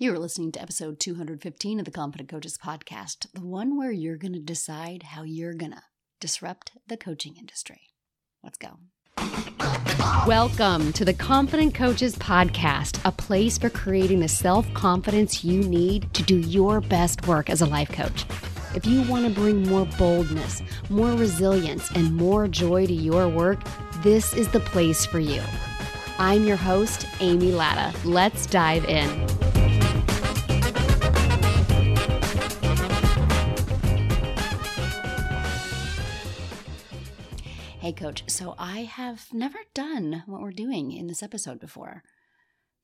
You are listening to episode 215 of the Confident Coaches podcast, the one where you're going to decide how you're going to disrupt the coaching industry. Let's go. Welcome to the Confident Coaches podcast, a place for creating the self confidence you need to do your best work as a life coach. If you want to bring more boldness, more resilience, and more joy to your work, this is the place for you. I'm your host, Amy Latta. Let's dive in. Hey, coach. So I have never done what we're doing in this episode before,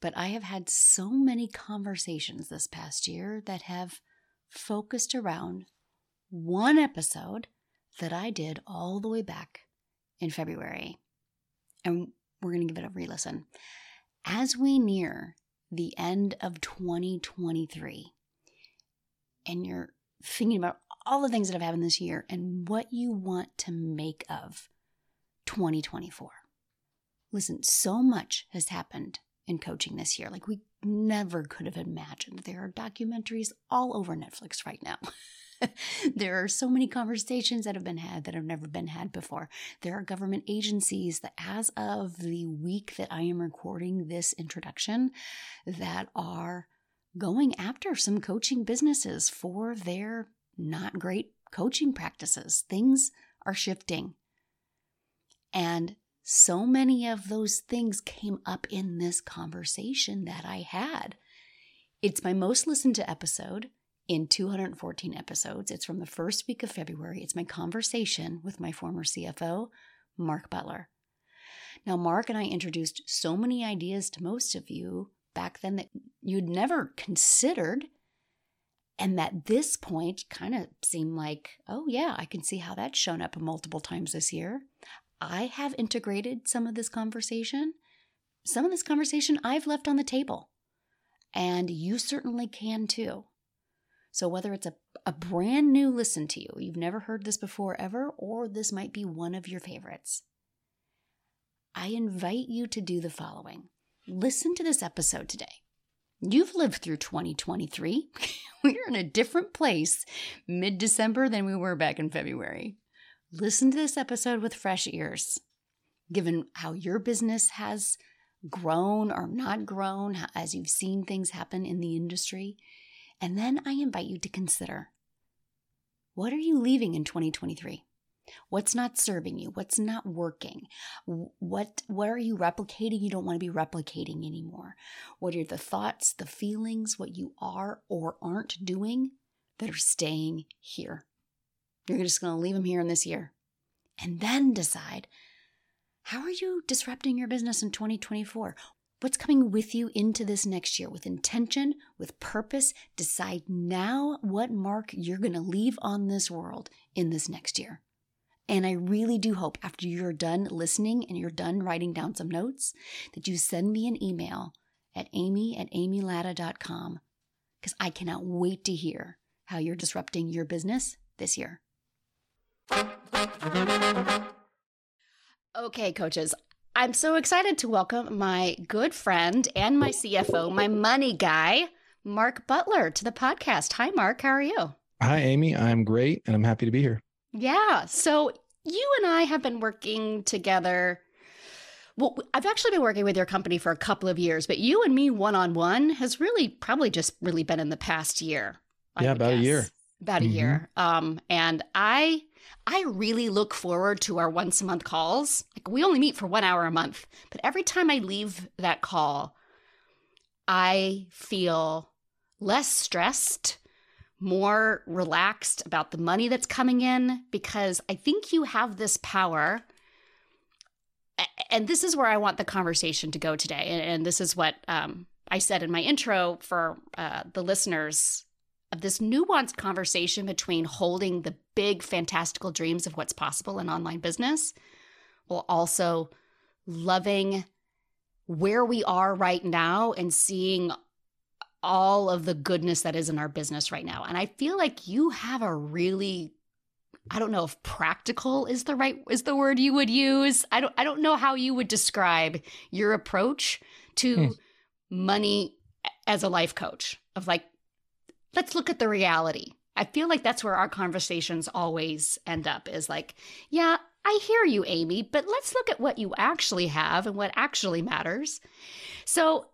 but I have had so many conversations this past year that have focused around one episode that I did all the way back in February. And we're going to give it a re listen. As we near the end of 2023, and you're thinking about all the things that have happened this year and what you want to make of 2024. Listen, so much has happened in coaching this year. Like we never could have imagined. There are documentaries all over Netflix right now. there are so many conversations that have been had that have never been had before. There are government agencies that, as of the week that I am recording this introduction, that are going after some coaching businesses for their not great coaching practices. Things are shifting. And so many of those things came up in this conversation that I had. It's my most listened to episode in 214 episodes. It's from the first week of February. It's my conversation with my former CFO, Mark Butler. Now, Mark and I introduced so many ideas to most of you back then that you'd never considered. And at this point, kind of seemed like, oh, yeah, I can see how that's shown up multiple times this year. I have integrated some of this conversation. Some of this conversation I've left on the table, and you certainly can too. So, whether it's a, a brand new listen to you, you've never heard this before ever, or this might be one of your favorites, I invite you to do the following listen to this episode today. You've lived through 2023. We're in a different place mid December than we were back in February listen to this episode with fresh ears, given how your business has grown or not grown, as you've seen things happen in the industry. And then I invite you to consider what are you leaving in 2023? What's not serving you? What's not working? What what are you replicating you don't want to be replicating anymore? What are the thoughts, the feelings, what you are or aren't doing that are staying here? You're just going to leave them here in this year. And then decide how are you disrupting your business in 2024? What's coming with you into this next year with intention, with purpose? Decide now what mark you're going to leave on this world in this next year. And I really do hope after you're done listening and you're done writing down some notes that you send me an email at amy at amylatta.com because I cannot wait to hear how you're disrupting your business this year. Okay, coaches. I'm so excited to welcome my good friend and my CFO, my money guy, Mark Butler, to the podcast. Hi, Mark. How are you? Hi, Amy. I'm great and I'm happy to be here. Yeah. So, you and I have been working together. Well, I've actually been working with your company for a couple of years, but you and me one on one has really probably just really been in the past year. I yeah, about guess. a year. About a mm-hmm. year. Um, and I I really look forward to our once a month calls. Like we only meet for one hour a month, but every time I leave that call, I feel less stressed, more relaxed about the money that's coming in because I think you have this power. And this is where I want the conversation to go today. And this is what um, I said in my intro for uh, the listeners of this nuanced conversation between holding the big, fantastical dreams of what's possible in online business while also loving where we are right now and seeing all of the goodness that is in our business right now. And I feel like you have a really I don't know if practical is the right is the word you would use. I don't I don't know how you would describe your approach to hmm. money as a life coach of like, let's look at the reality. I feel like that's where our conversations always end up is like, yeah, I hear you, Amy, but let's look at what you actually have and what actually matters. So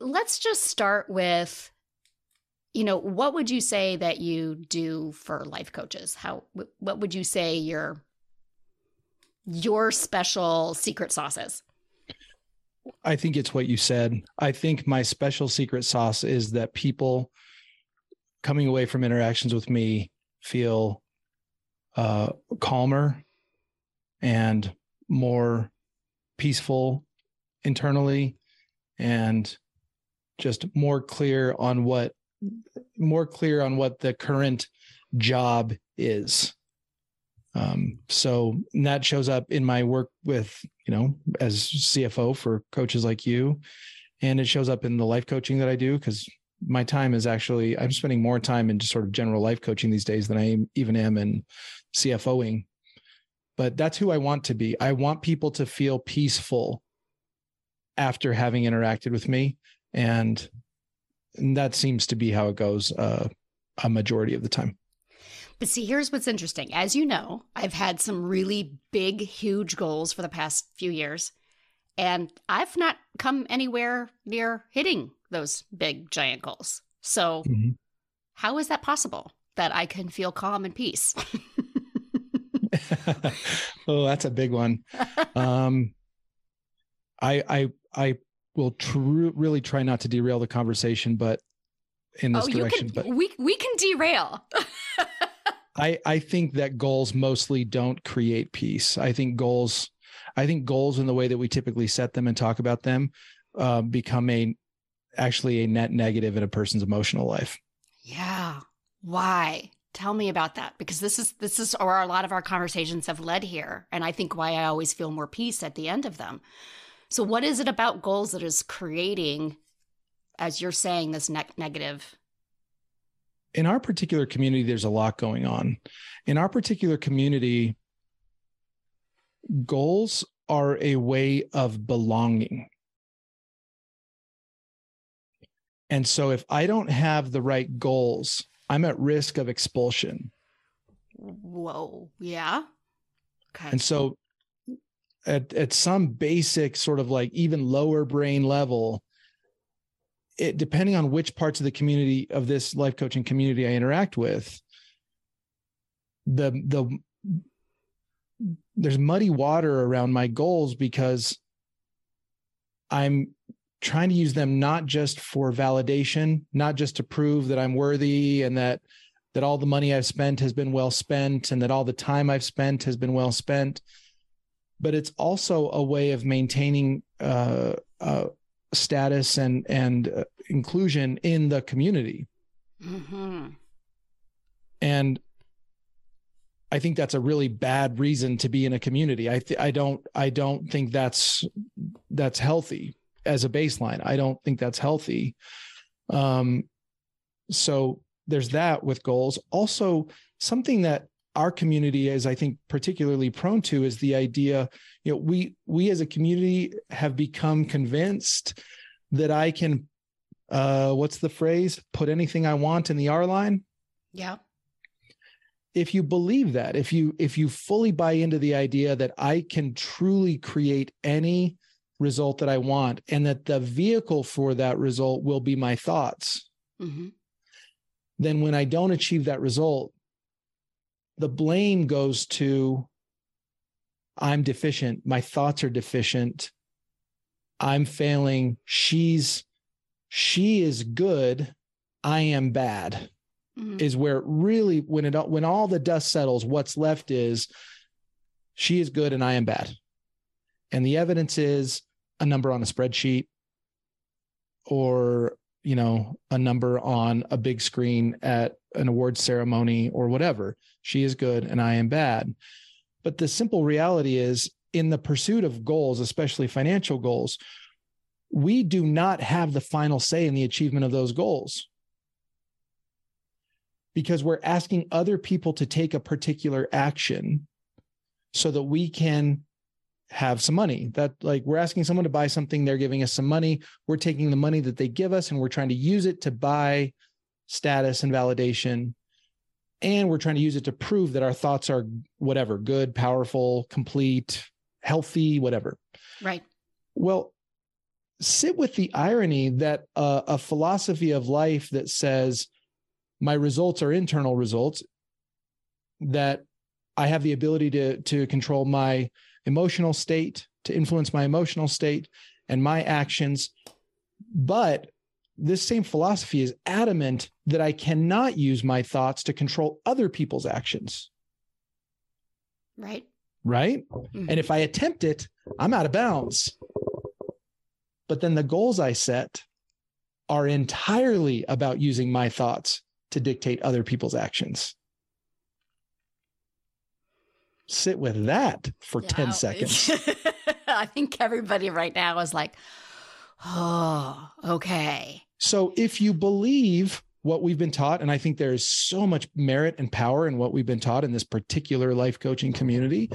let's just start with you know what would you say that you do for life coaches how what would you say your your special secret sauce is i think it's what you said i think my special secret sauce is that people coming away from interactions with me feel uh, calmer and more peaceful internally and just more clear on what more clear on what the current job is. Um, so that shows up in my work with you know as cfo for coaches like you. And it shows up in the life coaching that i do because my time is actually i'm spending more time in just sort of general life coaching these days than i even am in cfoing but that's who i want to be. I want people to feel peaceful after having interacted with me. And, and that seems to be how it goes uh, a majority of the time. But see here's what's interesting. As you know i've had some really big huge goals for the past few years and i've not come anywhere near hitting those big giant goals so mm-hmm. how is that possible that i can feel calm and peace oh that's a big one um i i i will tr- really try not to derail the conversation, but in this oh, direction. Can, but we we can derail. I I think that goals mostly don't create peace. I think goals, I think goals in the way that we typically set them and talk about them, uh, become a actually a net negative in a person's emotional life. Yeah. Why? Tell me about that because this is this is where a lot of our conversations have led here, and I think why I always feel more peace at the end of them. So, what is it about goals that is creating, as you're saying, this ne- negative? In our particular community, there's a lot going on. In our particular community, goals are a way of belonging. And so, if I don't have the right goals, I'm at risk of expulsion. Whoa. Yeah. Okay. And so at at some basic sort of like even lower brain level it depending on which parts of the community of this life coaching community I interact with the the there's muddy water around my goals because I'm trying to use them not just for validation, not just to prove that I'm worthy and that that all the money I've spent has been well spent and that all the time I've spent has been well spent, but it's also a way of maintaining uh, uh, status and and uh, inclusion in the community. Mm-hmm. And I think that's a really bad reason to be in a community. I th- I don't I don't think that's that's healthy as a baseline. I don't think that's healthy. Um, so there's that with goals. Also, something that our community is i think particularly prone to is the idea you know we we as a community have become convinced that i can uh what's the phrase put anything i want in the r line yeah if you believe that if you if you fully buy into the idea that i can truly create any result that i want and that the vehicle for that result will be my thoughts mm-hmm. then when i don't achieve that result the blame goes to I'm deficient, my thoughts are deficient, I'm failing, she's she is good, I am bad. Mm-hmm. Is where really when it when all the dust settles, what's left is she is good and I am bad. And the evidence is a number on a spreadsheet or you know a number on a big screen at an award ceremony or whatever. She is good and i am bad. But the simple reality is in the pursuit of goals especially financial goals we do not have the final say in the achievement of those goals. Because we're asking other people to take a particular action so that we can have some money that like we're asking someone to buy something they're giving us some money we're taking the money that they give us and we're trying to use it to buy status and validation. And we're trying to use it to prove that our thoughts are whatever good powerful complete healthy whatever. Right. Well sit with the irony that uh, a philosophy of life that says my results are internal results that i have the ability to to control my emotional state to influence my emotional state and my actions. But this same philosophy is adamant that i cannot use my thoughts to control other people's actions. Right. Right? Mm-hmm. and if i attempt it i'm out of bounds. But then the goals I set are entirely about using my thoughts to dictate other people's actions. Sit with that for yeah. 10 seconds. I think everybody right now is like, oh, okay. So if you believe what we've been taught, and I think there is so much merit and power in what we've been taught in this particular life coaching community,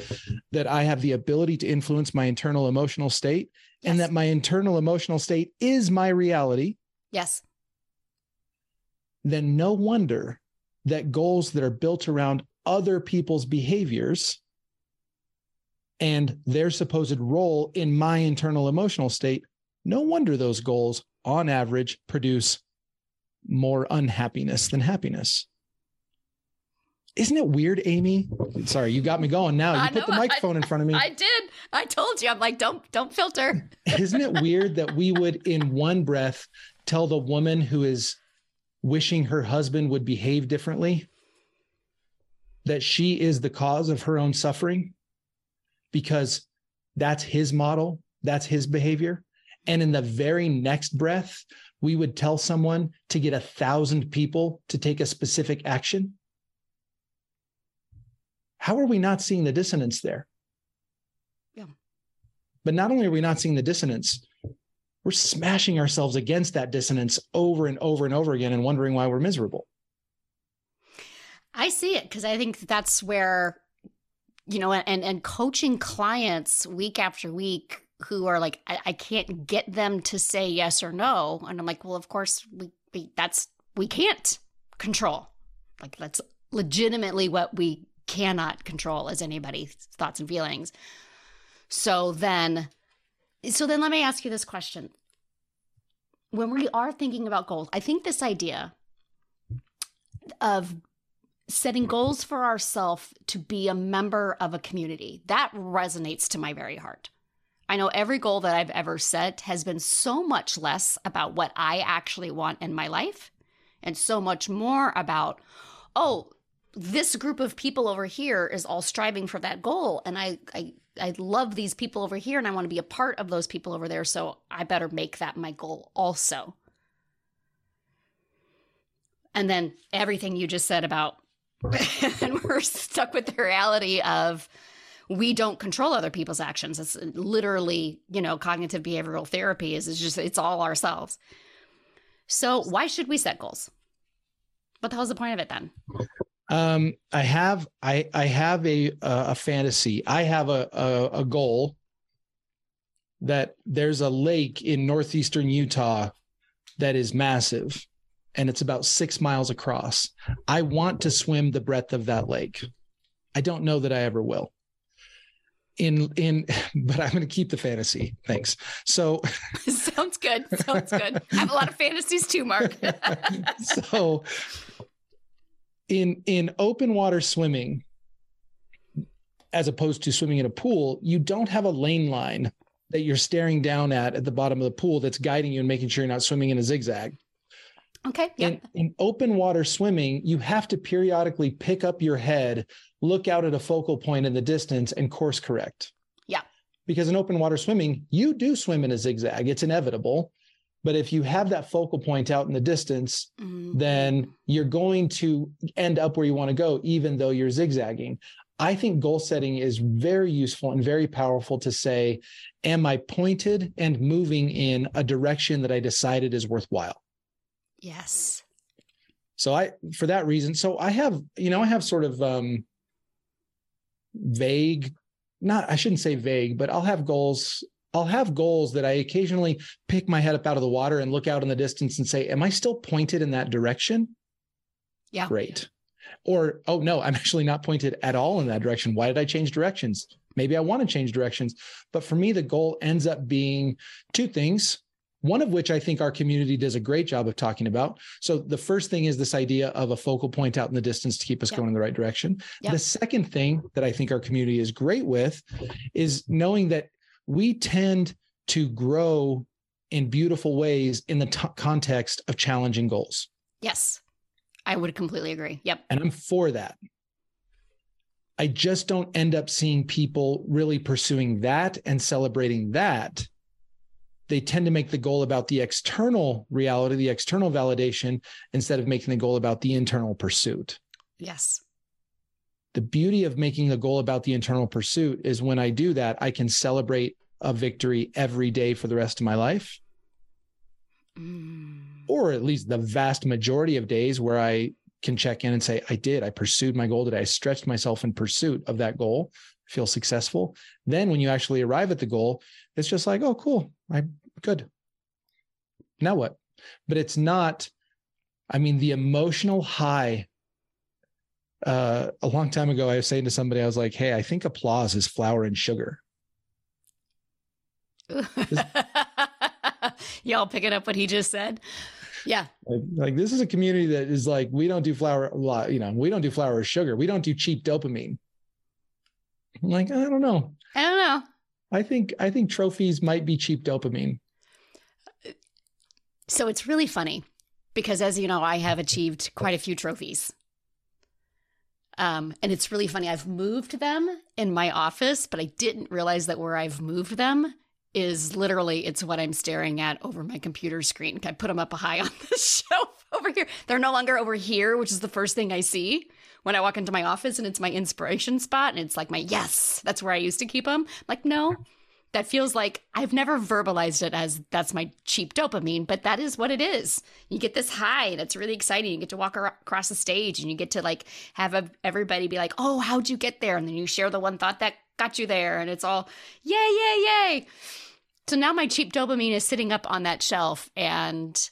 that I have the ability to influence my internal emotional state yes. and that my internal emotional state is my reality. Yes. Then no wonder that goals that are built around other people's behaviors and their supposed role in my internal emotional state, no wonder those goals on average produce more unhappiness than happiness. Isn't it weird, Amy? Sorry, you got me going now. You I put know, the microphone I, in front of me. I did. I told you. I'm like, don't don't filter. Isn't it weird that we would in one breath tell the woman who is wishing her husband would behave differently that she is the cause of her own suffering because that's his model, that's his behavior. And in the very next breath, we would tell someone to get a thousand people to take a specific action how are we not seeing the dissonance there? Yeah. But not only are we not seeing the dissonance, we're smashing ourselves against that dissonance over and over and over again and wondering why we're miserable. I see it because I think that's where, you know, and and coaching clients week after week who are like, I, I can't get them to say yes or no, and I'm like, well, of course we, we that's we can't control. Like that's legitimately what we cannot control as anybody's thoughts and feelings. So then, so then let me ask you this question. When we are thinking about goals, I think this idea of setting goals for ourselves to be a member of a community. That resonates to my very heart. I know every goal that I've ever set has been so much less about what I actually want in my life and so much more about, oh, this group of people over here is all striving for that goal. And I, I i love these people over here and i want to be a part of those people over there. So i better make that my goal also. And then everything you just said about and we're stuck with the reality of we don't control other people's actions. It's literally you know cognitive behavioral therapy is it's just it's all ourselves. So why should we set goals? What the hell's the point of it then? Um, I have I I have a a, fantasy. I have a, a a goal that there's a lake in northeastern Utah that is massive and it's about six miles across. I want to swim the breadth of that lake. I don't know that I ever will. In in, but I'm going to keep the fantasy. Thanks. So sounds good. Sounds good. I have a lot of fantasies too, Mark. so in in open water swimming as opposed to swimming in a pool you don't have a lane line that you're staring down at at the bottom of the pool that's guiding you and making sure you're not swimming in a zigzag okay yeah. in, in open water swimming you have to periodically pick up your head look out at a focal point in the distance and course correct yeah because in open water swimming you do swim in a zigzag it's inevitable but if you have that focal point out in the distance, mm-hmm. then you're going to end up where you want to go, even though you're zigzagging. I think goal setting is very useful and very powerful to say, Am I pointed and moving in a direction that I decided is worthwhile? Yes. So I, for that reason, so I have, you know, I have sort of um, vague not I shouldn't say vague, but I'll have goals. I'll have goals that I occasionally pick my head up out of the water and look out in the distance and say, Am I still pointed in that direction? Yeah. Great. Or, oh no, I'm actually not pointed at all in that direction. Why did I change directions? Maybe I want to change directions. But for me, the goal ends up being two things one of which I think our community does a great job of talking about. So the first thing is this idea of a focal point out in the distance to keep us yep. going in the right direction. Yep. The second thing that I think our community is great with is knowing that we tend to grow in beautiful ways in the t- context of challenging goals. Yes. I would completely agree. Yep. And I'm for that. I just don't end up seeing people really pursuing that and celebrating that they tend to make the goal about the external reality, the external validation, instead of making the goal about the internal pursuit. Yes. The beauty of making the goal about the internal pursuit is when I do that, I can celebrate a victory every day for the rest of my life. Mm. Or at least the vast majority of days where I can check in and say, I did, I pursued my goal today. I stretched myself in pursuit of that goal, feel successful. Then when you actually arrive at the goal, it's just like, oh, cool. I'm good. Now what? But it's not, I mean, the emotional high. Uh, a long time ago, I was saying to somebody, I was like, hey, I think applause is flour and sugar. Y'all picking up what he just said? Yeah. Like, like, this is a community that is like, we don't do flour, a lot. you know, we don't do flour or sugar. We don't do cheap dopamine. I'm like, I don't know. I don't know. I think I think trophies might be cheap dopamine. So it's really funny because as you know, I have achieved quite a few trophies. Um, and it's really funny. I've moved them in my office, but I didn't realize that where I've moved them is literally it's what I'm staring at over my computer screen. I put them up high on the shelf over here. They're no longer over here, which is the first thing I see when I walk into my office and it's my inspiration spot and it's like my yes, that's where I used to keep them. like, no, that feels like I've never verbalized it as that's my cheap dopamine, but that is what it is. You get this high and it's really exciting. You get to walk across the stage and you get to like have a, everybody be like, oh, how'd you get there? And then you share the one thought that got you there and it's all yay, yay, yay. So now my cheap dopamine is sitting up on that shelf and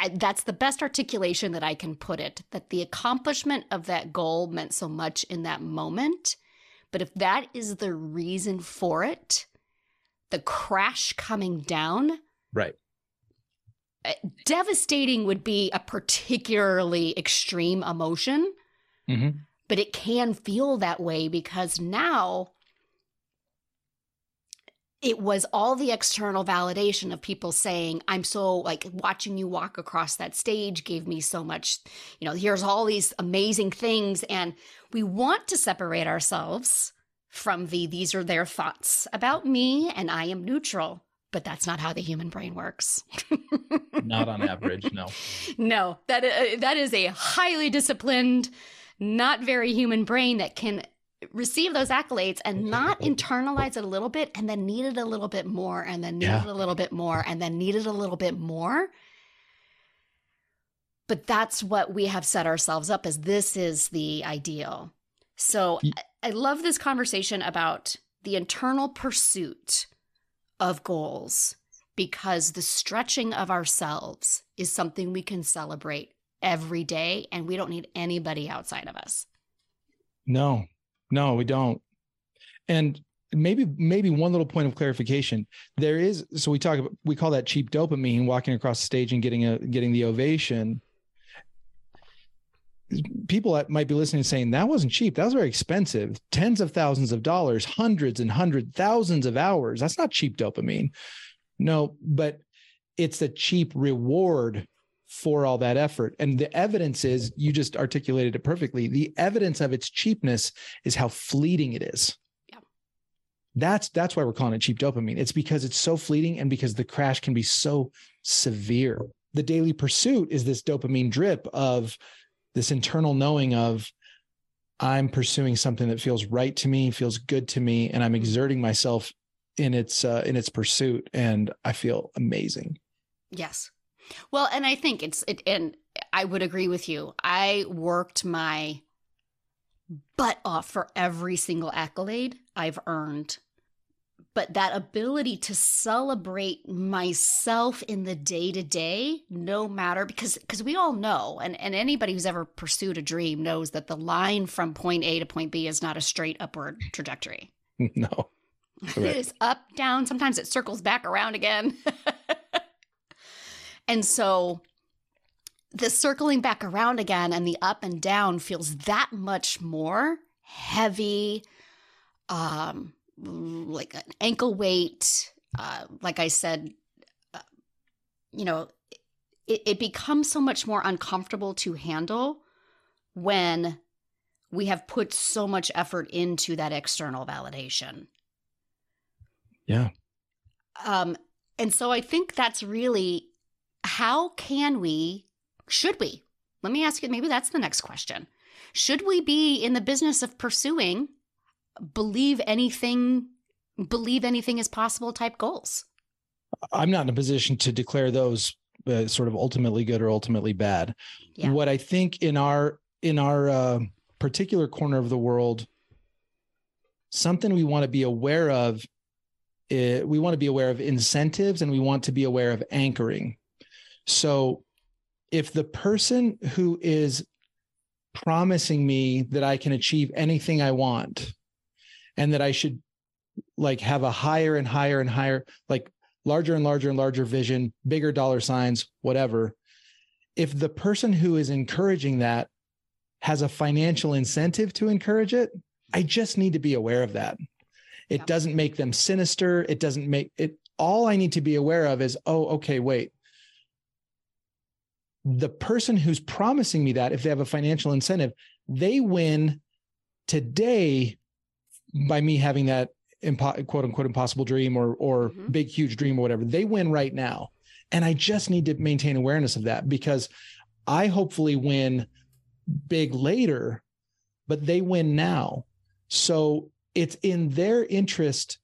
I—that's the best articulation that I can put it that the accomplishment of that goal meant so much in that moment. But if that is the reason for it, the crash coming down, right. Eh, devastating would be a particularly extreme emotion. Mm-hmm. But it can feel that way because now it was all the external validation of people saying i'm so like watching you walk across that stage gave me so much you know here's all these amazing things. And we want to separate ourselves from the these are their thoughts about me and i am neutral. But that's not how the human brain works. Not on average no. No that uh, that is a highly disciplined not very human brain that can receive those accolades and not internalize it a little bit and then need it a little bit more and then need yeah. it a little bit more and then need it a little bit more. But that's what we have set ourselves up as this is the ideal. So. I love this conversation about the internal pursuit of goals because the stretching of ourselves is something we can celebrate every day and we don't need anybody outside of us. No, no, we don't. And maybe maybe one little point of clarification there is so we talk about we call that cheap dopamine walking across the stage and getting a getting the ovation. People that might be listening saying that wasn't cheap. That was very expensive. Tens of thousands of dollars hundreds and hundred thousands of hours. That's not cheap dopamine. No but it's a cheap reward for all that effort. And the evidence is, you just articulated it perfectly. The evidence of its cheapness is how fleeting it is. Yeah. That's that's why we're calling it cheap dopamine. It's because it's so fleeting and because the crash can be so severe. The daily pursuit is this dopamine drip of this internal knowing of I'm pursuing something that feels right to me, feels good to me, and I'm exerting myself in its uh, in its pursuit, and I feel amazing. Yes, well, and I think it's it, and I would agree with you. I worked my butt off for every single accolade I've earned. But that ability to celebrate myself in the day to day, no matter because because we all know, and, and anybody who's ever pursued a dream knows that the line from point A to point B is not a straight upward trajectory. No. It is up, down. Sometimes it circles back around again. and so the circling back around again and the up and down feels that much more heavy, um, like an ankle weight. Uh, like I said, uh, you know, it, it becomes so much more uncomfortable to handle when we have put so much effort into that external validation. Yeah. Um, and so I think that's really how can we, should we? Let me ask you, maybe that's the next question. Should we be in the business of pursuing believe anything, believe anything is possible type goals? I'm not in a position to declare those uh, sort of ultimately good or ultimately bad. Yeah. What I think in our in our uh, particular corner of the world, something we want to be aware of it, we want to be aware of incentives and we want to be aware of anchoring. So if the person who is promising me that I can achieve anything I want and that I should like have a higher and higher and higher, like larger and larger and larger vision, bigger dollar signs, whatever. If the person who is encouraging that has a financial incentive to encourage it, I just need to be aware of that. It yeah. doesn't make them sinister. It doesn't make it. All I need to be aware of is, oh, okay, wait. The person who's promising me that, if they have a financial incentive, they win today by me having that impo- quote unquote impossible dream or or mm-hmm. big huge dream or whatever. They win right now, and I just need to maintain awareness of that because I hopefully win big later, but they win now. So it's in their interest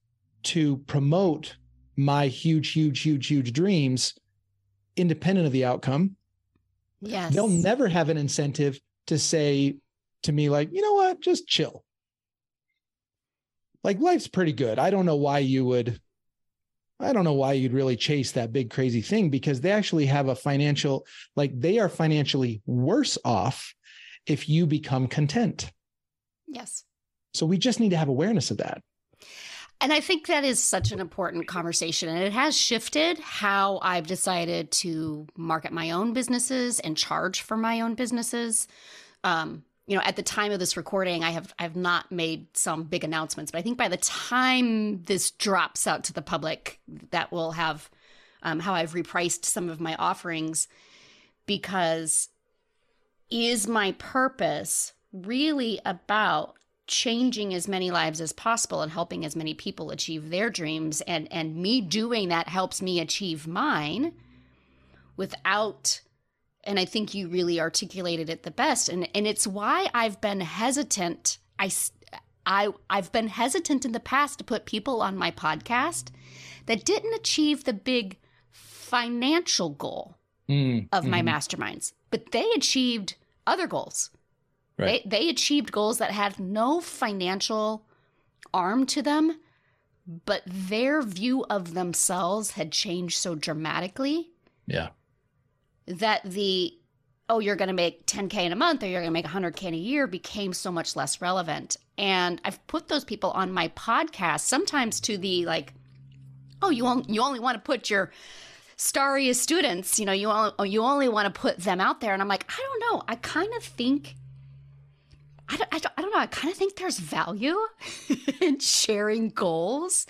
to promote my huge, huge, huge, huge dreams independent of the outcome. Yes. They'll never have an incentive to say to me, like, you know what, just chill. Like, life's pretty good. I don't know why you would, I don't know why you'd really chase that big, crazy thing because they actually have a financial, like, they are financially worse off if you become content. Yes. So we just need to have awareness of that. And I think that is such an important conversation. And it has shifted how I've decided to market my own businesses and charge for my own businesses. Um, you know, at the time of this recording, I have I've not made some big announcements, but I think by the time this drops out to the public, that will have um, how I've repriced some of my offerings because is my purpose really about changing as many lives as possible and helping as many people achieve their dreams and and me doing that helps me achieve mine without and I think you really articulated it the best and and it's why I've been hesitant I I I've been hesitant in the past to put people on my podcast that didn't achieve the big financial goal mm, of mm. my mm-hmm. masterminds but they achieved other goals Right. They they achieved goals that had no financial arm to them, but their view of themselves had changed so dramatically. Yeah. That the oh, you're going to make 10k in a month or you're going to make 100k in a year became so much less relevant. And I've put those people on my podcast sometimes to the like oh, you only, you only want to put your starriest students, you know, you only, you only want to put them out there and I'm like, I don't know. I kind of think I don't, I don't, I don't know. I kind of think there's value in sharing goals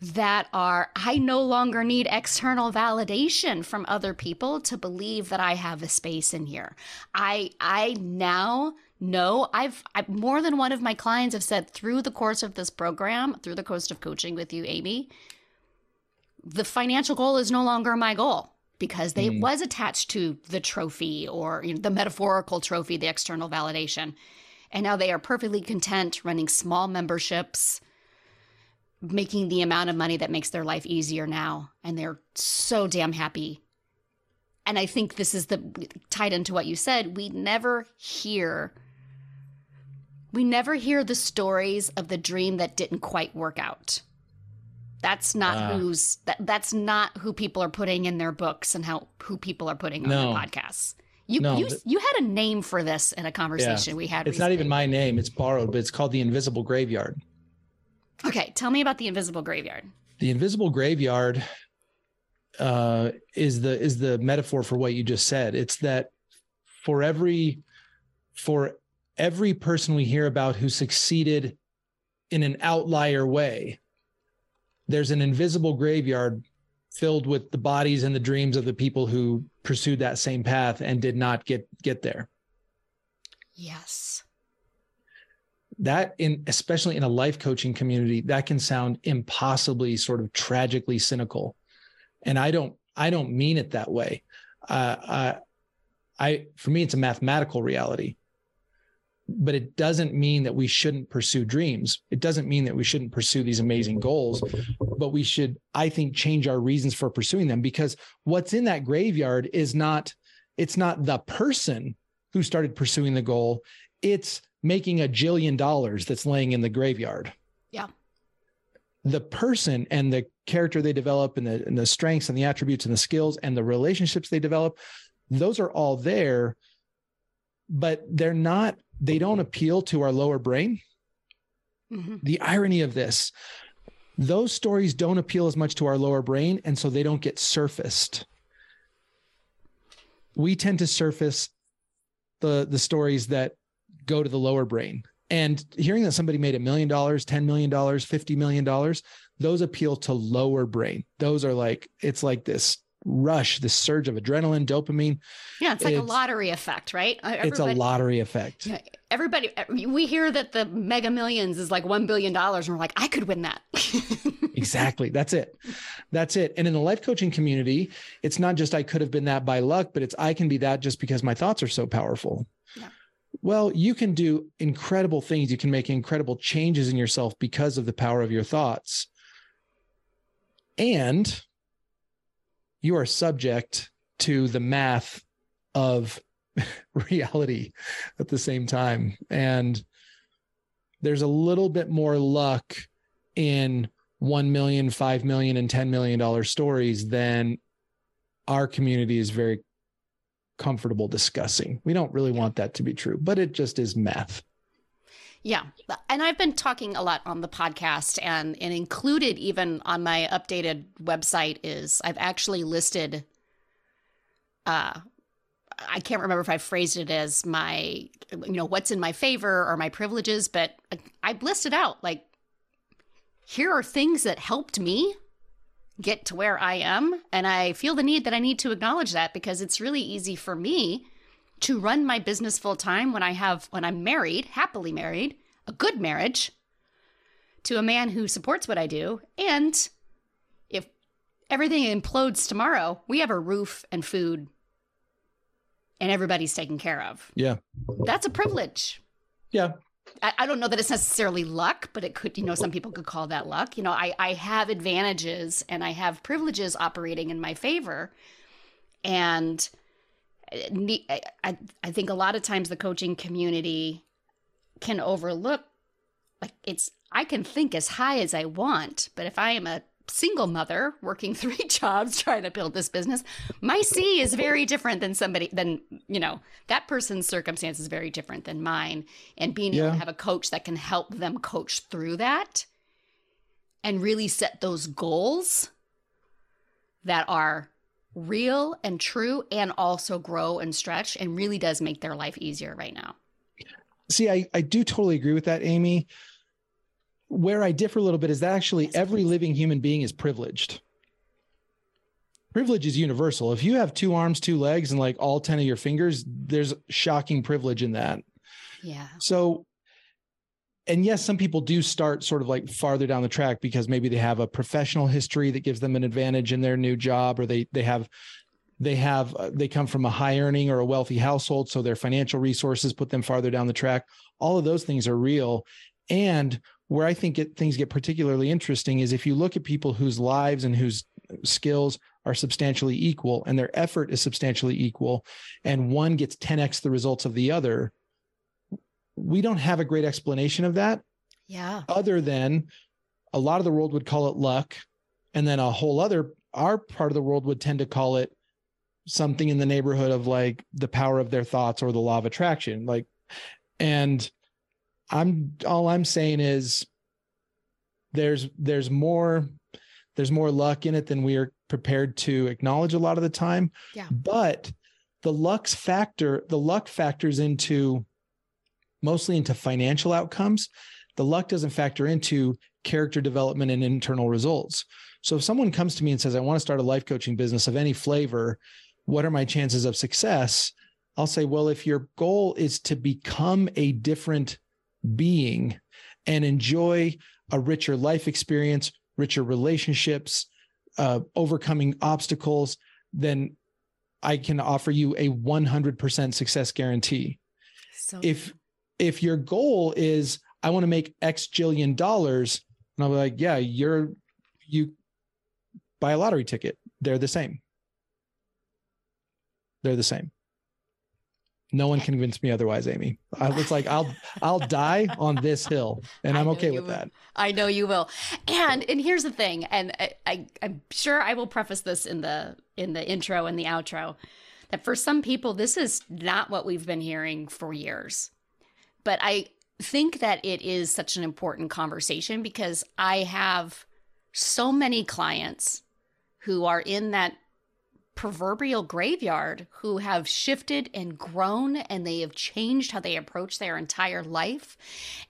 that are, I no longer need external validation from other people to believe that I have a space in here. I, I now know I've, I've more than one of my clients have said through the course of this program, through the course of coaching with you, Amy, the financial goal is no longer my goal because they mm. was attached to the trophy or you know, the metaphorical trophy, the external validation. And now they are perfectly content running small memberships, making the amount of money that makes their life easier now. And they're so damn happy. And I think this is the tied into what you said. We never hear we never hear the stories of the dream that didn't quite work out. That's not Ah. who's that, that's not who people are putting in their books and how who people are putting on No. their podcasts. You No, you you had a name for this in a conversation we had. It's not even my name. It's borrowed, but it's called the Invisible Graveyard. Okay, tell me about the invisible graveyard. The Invisible Graveyard uh, is the is the metaphor for what you just said. It's that for every for every person we hear about who succeeded in an outlier way, there's an invisible graveyard filled with the bodies and the dreams of the people who pursued that same path and did not get get there. Yes. that in especially in a life coaching community that can sound impossibly sort of tragically cynical and i don't i don't mean it that way uh, I, I for me it's a mathematical reality but it doesn't mean that we shouldn't pursue dreams it doesn't mean that we shouldn't pursue these amazing goals but we should i think change our reasons for pursuing them because what's in that graveyard is not it's not the person who started pursuing the goal it's making a jillion dollars that's laying in the graveyard. Yeah. The person and the character they develop and the, and the strengths and the attributes and the skills and the relationships they develop, those are all there, but they're not, they don't appeal to our lower brain. Mhm. The irony of this, those stories don't appeal as much to our lower brain. And so they don't get surfaced. We tend to surface the the stories that go to the lower brain. And hearing that somebody made a million dollars, $10 million, $50 million, those appeal to lower brain. Those are like, it's like this rush, this surge of adrenaline, dopamine. Yeah, it's like a lottery effect, right? Uh, it's a lottery effect. Yeah, Everybody, uh, we hear that the Mega Millions is like one billion dollars, and we're like, I could win that. Exactly. That's it. That's it. And in the life coaching community, it's not just I could have been that by luck, but it's I can be that just because my thoughts are so powerful. Yeah. Well, you can do incredible things. You can make incredible changes in yourself because of the power of your thoughts. And you are subject to the math of reality at the same time. And there's a little bit more luck in 1 million, 5 million, and 10 million dollar stories than our community is very comfortable discussing. We don't really want that to be true, but it just is math. Yeah. And I've been talking a lot on the podcast and, and included even on my updated website is I've actually listed uh I can't remember if I phrased it as my you know what's in my favor or my privileges, but I've listed out like here are things that helped me get to where I am and I feel the need that I need to acknowledge that because it's really easy for me to run my business full time when I have when I'm married, happily married, a good marriage to a man who supports what I do, and if everything implodes tomorrow, we have a roof and food and everybody's taken care of. Yeah. That's a privilege. Yeah. I, I don't know that it's necessarily luck, but it could, you know, some people could call that luck. You know, I, I have advantages and I have privileges operating in my favor. And I, I I think a lot of times the coaching community can overlook, like, it's, I can think as high as I want, but if I am a single mother working three jobs trying to build this business, my C is very different than somebody, than, you know, that person's circumstance is very different than mine. And being able to have a coach that can help them coach through that and really set those goals that are real and true and also grow and stretch and really does make their life easier right now. See, I, I do totally agree with that, Amy. Where I differ a little bit is that actually every living human being is privileged. Privilege is universal. If you have two arms, two legs, and like all 10 of your fingers, there's shocking privilege in that. Yeah. So, and yes, some people do start sort of like farther down the track because maybe they have a professional history that gives them an advantage in their new job, or they they have they have uh, they come from a high earning or a wealthy household, so their financial resources put them farther down the track. All of those things are real, and where I think it, things get particularly interesting is if you look at people whose lives and whose skills are substantially equal and their effort is substantially equal, and one gets 10x the results of the other, we don't have a great explanation of that Yeah. other than a lot of the world would call it luck and then a whole other our part of the world would tend to call it something in the neighborhood of like the power of their thoughts or the law of attraction like and i'm all i'm saying is there's there's more there's more luck in it than we are prepared to acknowledge a lot of the time Yeah. but the luck factor the luck factors into mostly into financial outcomes the luck doesn't factor into character development and internal results. So if someone comes to me and says i want to start a life coaching business of any flavor what are my chances of success? I'll say well if your goal is to become a different being and enjoy a richer life experience richer relationships uh, overcoming obstacles then i can offer you a 100% success guarantee. So if if your goal is I want to make X jillion dollars, and I'm like, yeah, you're you buy a lottery ticket. They're the same. They're the same. No one convinced me otherwise, Amy. I was like, I'll I'll die on this hill, and I'm okay with will. that. I know you will. And and here's the thing, and I, I I'm sure I will preface this in the in the intro and the outro that for some people this is not what we've been hearing for years. But I think that it is such an important conversation because I have so many clients who are in that proverbial graveyard who have shifted and grown and they have changed how they approach their entire life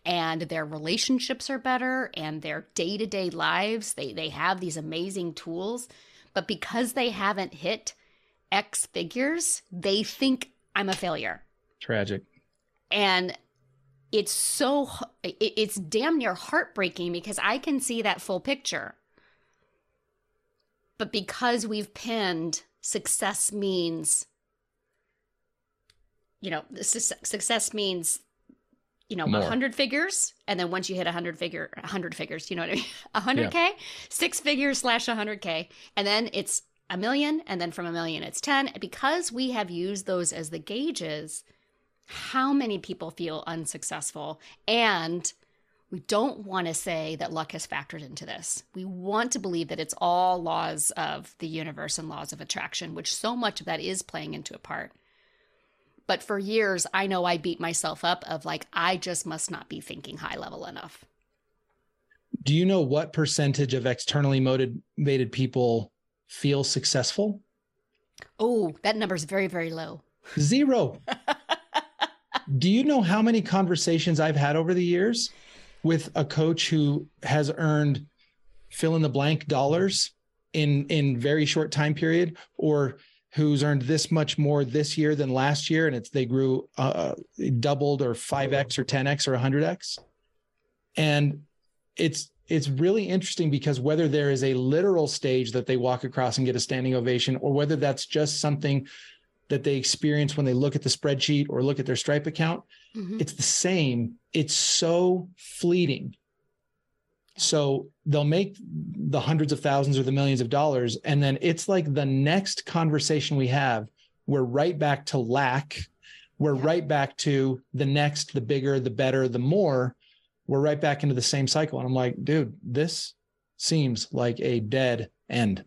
and their relationships are better and their day-to-day lives they they have these amazing tools but because they haven't hit x figures they think i'm a failure Tragic. and it's so it's damn near heartbreaking because i can see that full picture. But because we've pinned success means you know success means you know a More. 100 figures and then once you hit a 100 figure a 100 figures you know what i mean? 100k six figures slash 100k and then it's a million and then from a million it's 10 because we have used those as the gauges how many people feel unsuccessful and we don't want to say that luck has factored into this. We want to believe that it's all laws of the universe and laws of attraction, which so much of that is playing into a part. But for years, I know I beat myself up of like, I just must not be thinking high level enough. Do you know what percentage of externally motivated people feel successful? Oh, that number is very, very low. Zero. Do you know how many conversations I've had over the years with a coach who has earned fill in the blank dollars in in very short time period or who's earned this much more this year than last year and it's they grew uh, doubled or 5x or 10x or 100x and it's it's really interesting because whether there is a literal stage that they walk across and get a standing ovation or whether that's just something that they experience when they look at the spreadsheet or look at their stripe account Mhm. it's the same. It's so fleeting. So they'll make the hundreds of thousands or the millions of dollars and then it's like the next conversation we have we're right back to lack. We're Yeah. right back to the next the bigger the better the more. We're right back into the same cycle. And i'm like dude this seems like a dead end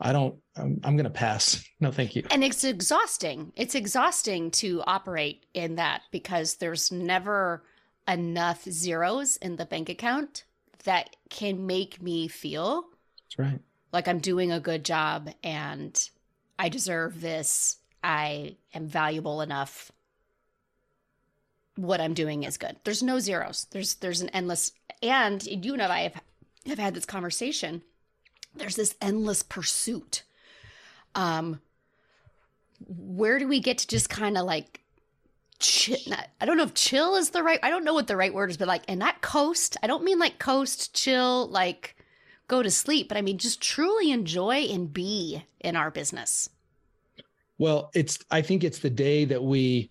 i don't i'm, I'm going to pass no thank you And it's exhausting. It's exhausting to operate in that because there's never enough zeros in the bank account that can make me feel that's right like I'm doing a good job and I deserve this. I am valuable enough. What I'm doing is good. There's no zeros. There's there's an endless and you and I have have had this conversation. There's this endless pursuit. Um where do we get to just kind of like chill, I don't know if chill is the right I don't know what the right word is, but like and not coast. I don't mean like coast, chill, like go to sleep, but I mean just truly enjoy and be in our business. Well, it's I think it's the day that we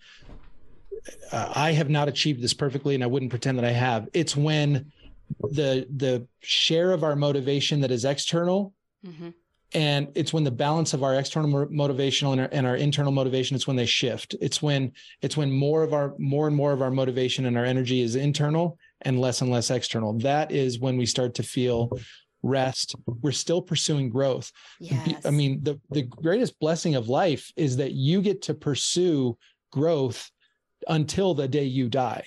uh, I have not achieved this perfectly and I wouldn't pretend that I have. It's when the the share of our motivation that is external Mm-hmm. and it's when the balance of our external motivational and our, and our internal motivation it's when they shift. It's when it's when more of our more and more of our motivation and our energy is internal and less and less external. That is when we start to feel rest. We're still pursuing growth. Yes. i mean the the greatest blessing of life is that you get to pursue growth until the day you die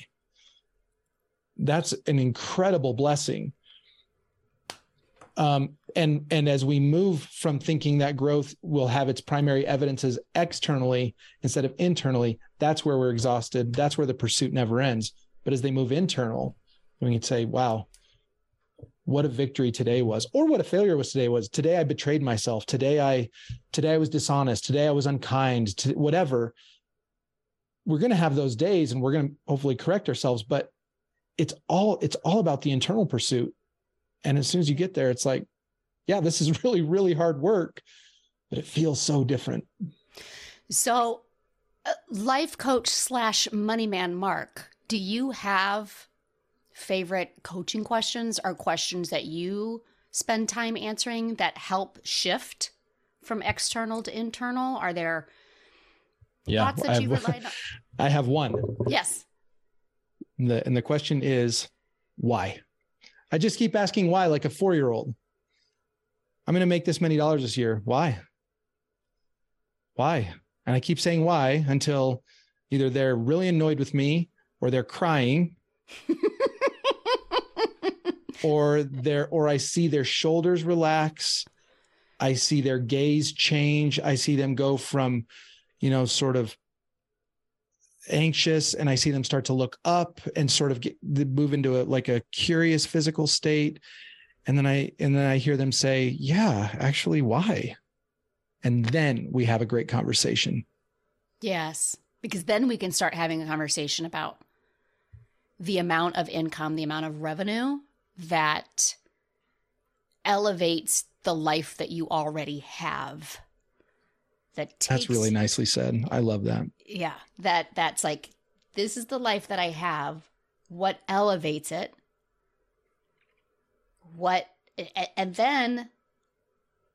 that's an incredible blessing. Um, and and as we move from thinking that growth will have its primary evidences externally instead of internally that's where we're exhausted. That's where the pursuit never ends. But as they move internal we can say wow what a victory today was or what a failure was today was. Today i betrayed myself. Today i today i was dishonest. Today i was unkind. To whatever. We're going to have those days and we're going to hopefully correct ourselves but it's all it's all about the internal pursuit and as soon as you get there, it's like, yeah, this is really, really hard work, but it feels so different. So, uh, life coach slash money man Mark, do you have favorite coaching questions or questions that you spend time answering that help shift from external to internal? Are there yeah, thoughts that you relied on? I have one. Yes. And the, and the question is why? I just keep asking why, like a four year old. I'm going to make this many dollars this year. Why? Why? And I keep saying why until either they're really annoyed with me or they're crying or they're or I see their shoulders relax. I see their gaze change. I see them go from, you know, sort of anxious and I see them start to look up and sort of get move into a like a curious physical state. And then I and then I hear them say, Yeah, actually, why? And then we have a great conversation. Yes. Because then we can start having a conversation about the amount of income, the amount of revenue that elevates the life that you already have that takes, That's really nicely said. I love that. Yeah. That that's like this is the life that I have. What elevates it? What and then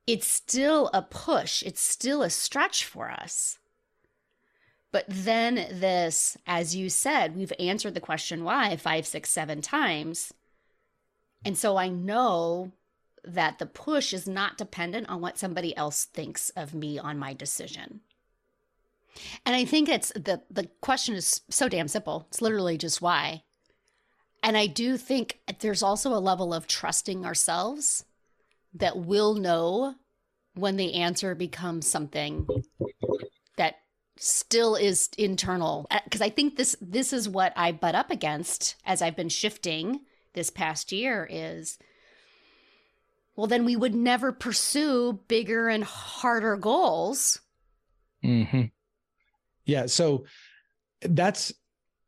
it's still a push. It's still a stretch for us. But then this, as you said, we've answered the question why five, six, seven times. And so I know that the push is not dependent on what somebody else thinks of me on my decision. And I think it's the the question is so damn simple. It's literally just why. And I do think there's also a level of trusting ourselves that we'll know when the answer becomes something that still is internal uh, because I think this this is what I butt up against as I've been shifting this past year is well, then we would never pursue bigger and harder goals. Mm-hmm. Yeah. So that's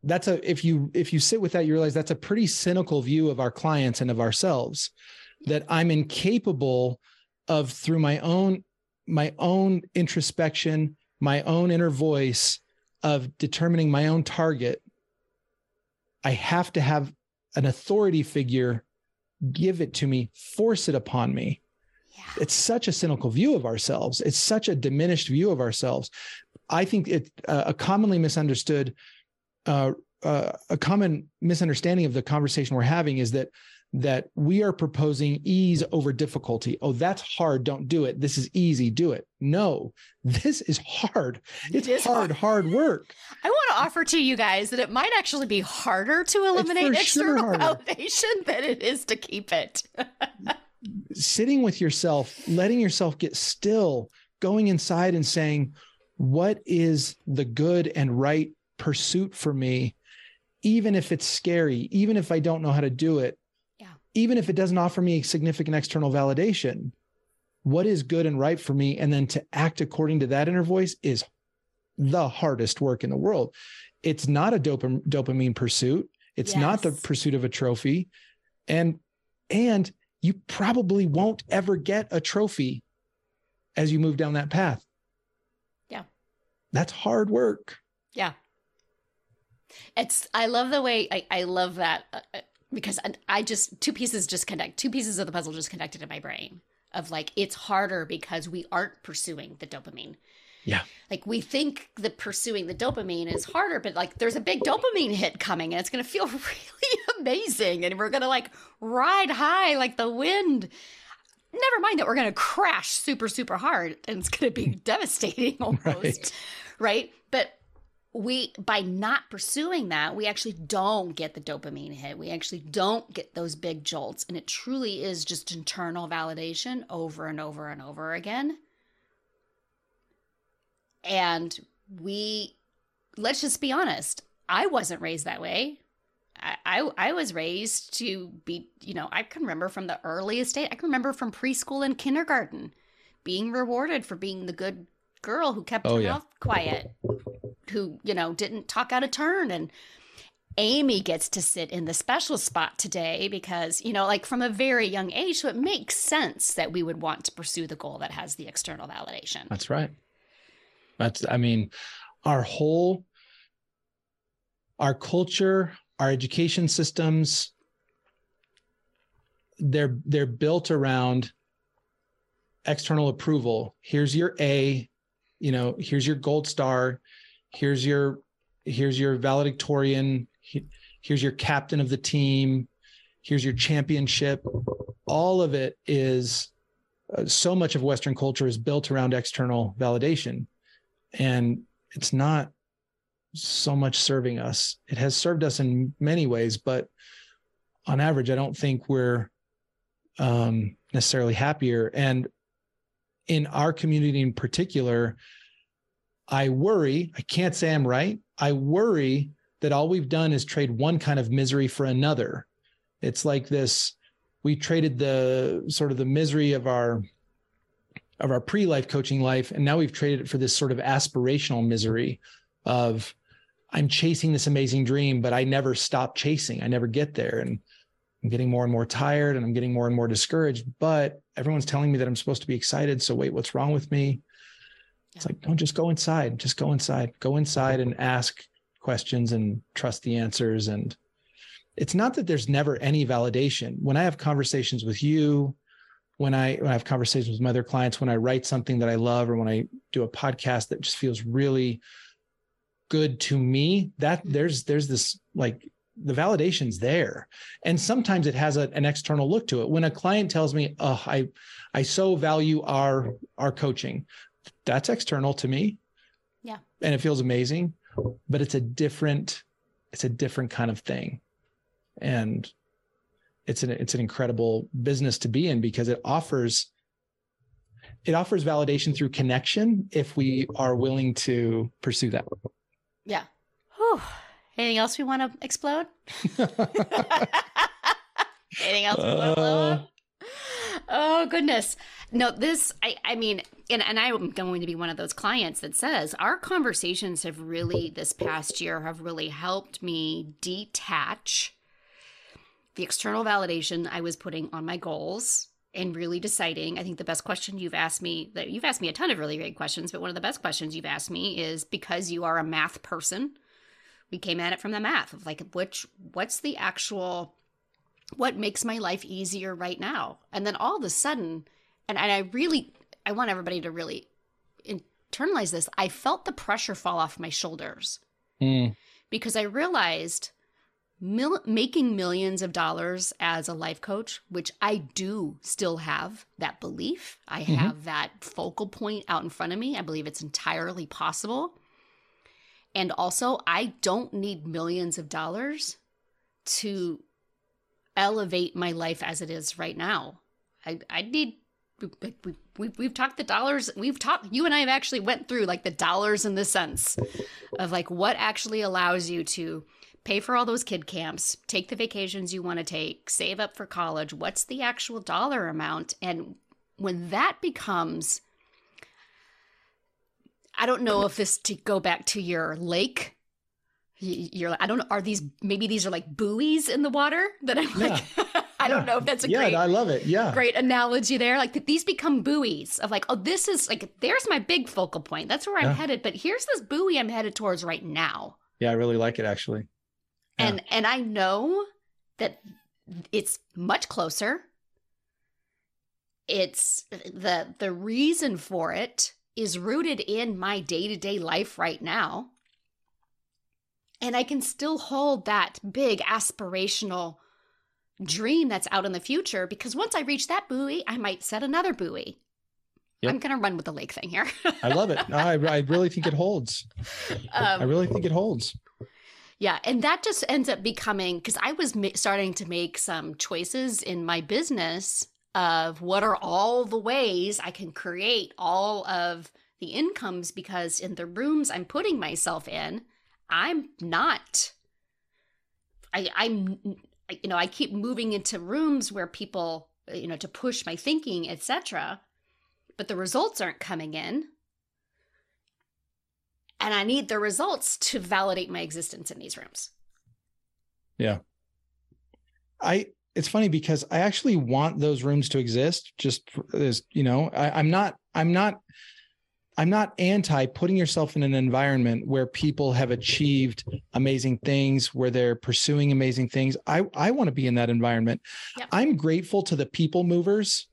that's a if you if you sit with that, you realize that's a pretty cynical view of our clients and of ourselves. That I'm incapable of through my own my own introspection, my own inner voice of determining my own target. I have to have an authority figure give it to me, force it upon me. Yeah. It's such a cynical view of ourselves. It's such a diminished view of ourselves. I think it uh, a commonly misunderstood, uh, uh, a common misunderstanding of the conversation we're having is that that we are proposing ease over difficulty. Oh, that's hard. Don't do it. This is easy. Do it. No, this is hard. It's it hard, hard, hard, work. I want to offer to you guys that it might actually be harder to eliminate external sure validation than it is to keep it. Sitting with yourself, letting yourself get still, going inside and saying, what is the good and right pursuit for me? Even if it's scary, even if I don't know how to do it, even if it doesn't offer me significant external validation, what is good and right for me? And then to act according to that inner voice is the hardest work in the world. It's not a dopam- dopamine pursuit. It's yes. not the pursuit of a trophy. And and you probably won't ever get a trophy as you move down that path. Yeah. That's hard work. Yeah. It's I love the way I, I love that uh, uh, because I just two pieces just connect two pieces of the puzzle just connected in my brain of like it's harder because we aren't pursuing the dopamine. Yeah. Like we think the pursuing the dopamine is harder, but like there's a big dopamine hit coming and it's going to feel really amazing and we're going to like ride high like the wind. Never mind that we're going to crash super super hard and it's going to be devastating almost. Right. right? But we by not pursuing that we actually don't get the dopamine hit. We actually don't get those big jolts. And it truly is just internal validation over and over and over again. And we let's just be honest i wasn't raised that way. I, I, I was raised to be you know i can remember from the earliest day i can remember from preschool and kindergarten being rewarded for being the good girl who kept oh, her yeah. mouth quiet who, you know, didn't talk out of turn and Amy gets to sit in the special spot today because, you know, like from a very young age, so it makes sense that we would want to pursue the goal that has the external validation. That's right. That's, I mean, our whole, our culture, our education systems, they're, they're built around external approval. Here's your A, you know, here's your gold star here's your here's your valedictorian here's your captain of the team here's your championship. All of it is uh, so much of western culture is built around external validation. And it's not so much serving us. It has served us in many ways but on average i don't think we're um, necessarily happier. And in our community in particular I worry, I can't say I'm right. I worry that all we've done is trade one kind of misery for another. It's like this we traded the sort of the misery of our of our pre-life coaching life and now we've traded it for this sort of aspirational misery of I'm chasing this amazing dream but I never stop chasing. I never get there and I'm getting more and more tired and I'm getting more and more discouraged, but everyone's telling me that I'm supposed to be excited. So wait, what's wrong with me? It's like, don't just go inside, just go inside, go inside and ask questions and trust the answers. And it's not that there's never any validation. When I have conversations with you, when I when I have conversations with my other clients, when I write something that I love, or when I do a podcast that just feels really good to me, that mm-hmm. there's there's this like the validation's there and sometimes it has a, an external look to it when a client tells me oh i i so value our our coaching that's external to me. Yeah. And it feels amazing, but it's a different, it's a different kind of thing. And it's an it's an incredible business to be in because it offers it offers validation through connection if we are willing to pursue that. Yeah. Whew. Anything else we want to explode? Anything else we want to blow uh, up? Oh goodness. No, this I I mean, and and I'm going to be one of those clients that says our conversations have really this past year have really helped me detach the external validation I was putting on my goals and really deciding. I think the best question you've asked me that you've asked me a ton of really great questions, but one of the best questions you've asked me is because you are a math person. We came at it from the math of like which what's the actual what makes my life easier right now? And then all of a sudden, and, and I really, I want everybody to really internalize this. I felt the pressure fall off my shoulders mm. because I realized mil- making millions of dollars as a life coach, which I do still have that belief. I mm-hmm. have that focal point out in front of me. I believe it's entirely possible. And also, I don't need millions of dollars to elevate my life as it is right now. I, I need we, we, we've talked the dollars we've talked you and i have actually went through like the dollars and the cents of like what actually allows you to pay for all those kid camps take the vacations you want to take save up for college what's the actual dollar amount and when that becomes i don't know if this to go back to your lake you're like, I don't know, are these maybe these are like buoys in the water that I'm like, yeah. I don't know if that's a yeah, great, I love it. Yeah. Great analogy there. Like these become buoys of like, oh, this is like, there's my big focal point. That's where I'm yeah. headed. But here's this buoy I'm headed towards right now. Yeah, I really like it actually. Yeah. And and I know that it's much closer it's the the reason for it is rooted in my day-to-day life right now. And I can still hold that big aspirational dream that's out in the future because once I reach that buoy, I might set another buoy. Yep. I'm going to run with the lake thing here. I love it. No, I, I really think it holds. Um, I really think it holds. Yeah. And that just ends up becoming because I was ma- starting to make some choices in my business of what are all the ways I can create all of the incomes because in the rooms I'm putting myself in, I'm not. I, I'm, you know, I keep moving into rooms where people, uh, you know, to push my thinking, etc. But the results aren't coming in. And I need the results to validate my existence in these rooms. Yeah. I it's funny because I actually want those rooms to exist. Just as you know, I, am not. I'm not. I'm not anti putting yourself in an environment where people have achieved amazing things, where they're pursuing amazing things. I I want to be in that environment. Yep. I'm grateful to the people movers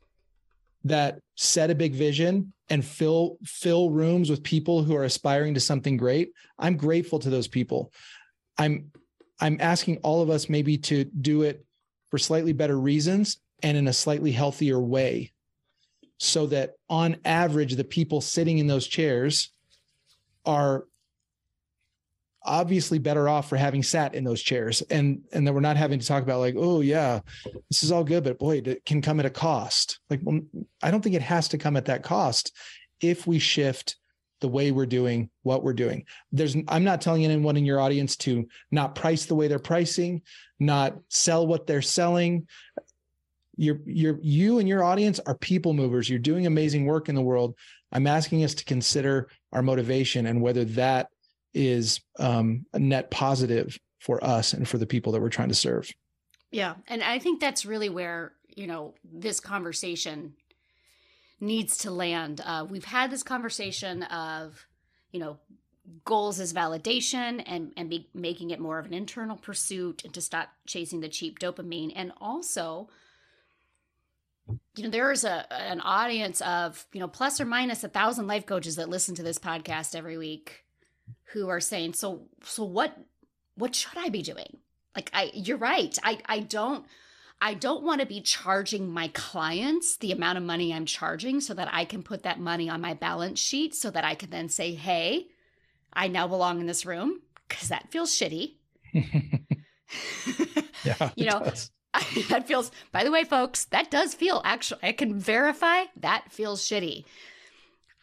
that set a big vision and fill fill rooms with people who are aspiring to something great. I'm grateful to those people. I'm I'm asking all of us maybe to do it for slightly better reasons and in a slightly healthier way so that on average the people sitting in those chairs are obviously better off for having sat in those chairs and and that we're not having to talk about like oh yeah this is all good but boy it can come at a cost like well, i don't think it has to come at that cost if we shift the way we're doing what we're doing. There's I'm not telling anyone in your audience to not price the way they're pricing, not sell what they're selling. You're you're you and your audience are people movers. You're doing amazing work in the world. I'm asking us to consider our motivation and whether that is um, a net positive for us and for the people that we're trying to serve. Yeah, and I think that's really where you know this conversation needs to land. Uh, we've had this conversation of, you know, goals as validation and and be, making it more of an internal pursuit and to stop chasing the cheap dopamine and also you know there is a an audience of you know plus or minus a thousand life coaches that listen to this podcast every week who are saying so so what what should i be doing like i you're right i i don't I don't want to be charging my clients the amount of money I'm charging so that I can put that money on my balance sheet so that I can then say, hey, I now belong in this room because that feels shitty. yeah. you know, that feels, by the way, folks, that does feel actually, I can verify that feels shitty.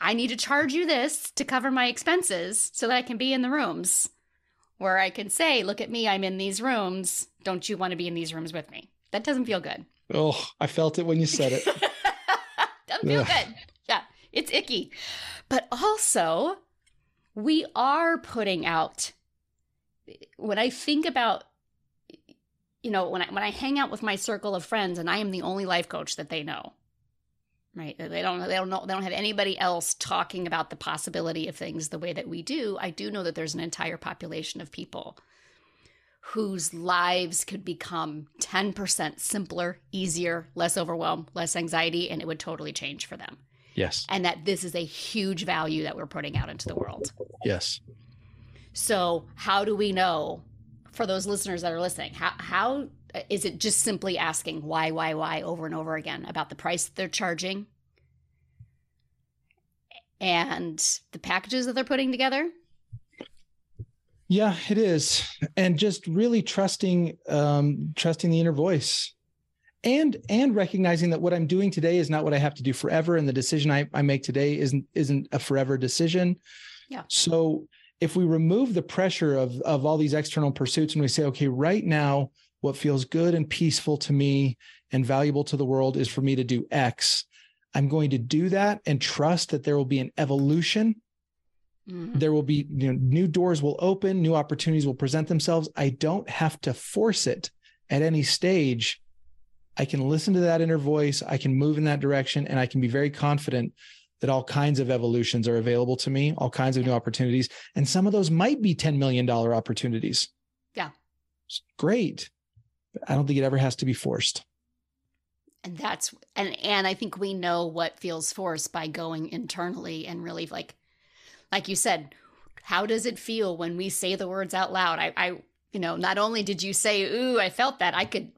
I need to charge you this to cover my expenses so that I can be in the rooms where I can say, look at me, I'm in these rooms. Don't you want to be in these rooms with me? That doesn't feel good. Oh, I felt it when you said it. doesn't feel good. Yeah, it's icky. But also, we are putting out when I think about you know, when I when I hang out with my circle of friends and I am the only life coach that they know. Right? They don't they don't know they don't have anybody else talking about the possibility of things the way that we do. I do know that there's an entire population of people whose lives could become 10% simpler, easier, less overwhelmed, less anxiety, and it would totally change for them. Yes. And that this is a huge value that we're putting out into the world. Yes. So, how do we know for those listeners that are listening? How how is it just simply asking why why why over and over again about the price they're charging and the packages that they're putting together? Yeah, it is, and just really trusting, um, trusting the inner voice, and and recognizing that what I'm doing today is not what I have to do forever, and the decision I, I make today isn't isn't a forever decision. Yeah. So if we remove the pressure of of all these external pursuits, and we say, okay, right now, what feels good and peaceful to me and valuable to the world is for me to do X. I'm going to do that and trust that there will be an evolution Mm-hmm. There will be you know, new doors will open, new opportunities will present themselves. I don't have to force it at any stage. I can listen to that inner voice, I can move in that direction, and I can be very confident that all kinds of evolutions are available to me, all kinds of new opportunities. And some of those might be $10 million opportunities. Yeah. Great. But I don't think it ever has to be forced. and that's and and I think we know what feels forced by going internally and really like like you said, how does it feel when we say the words out loud? I I you know, not only did you say, "Ooh, I felt that," I could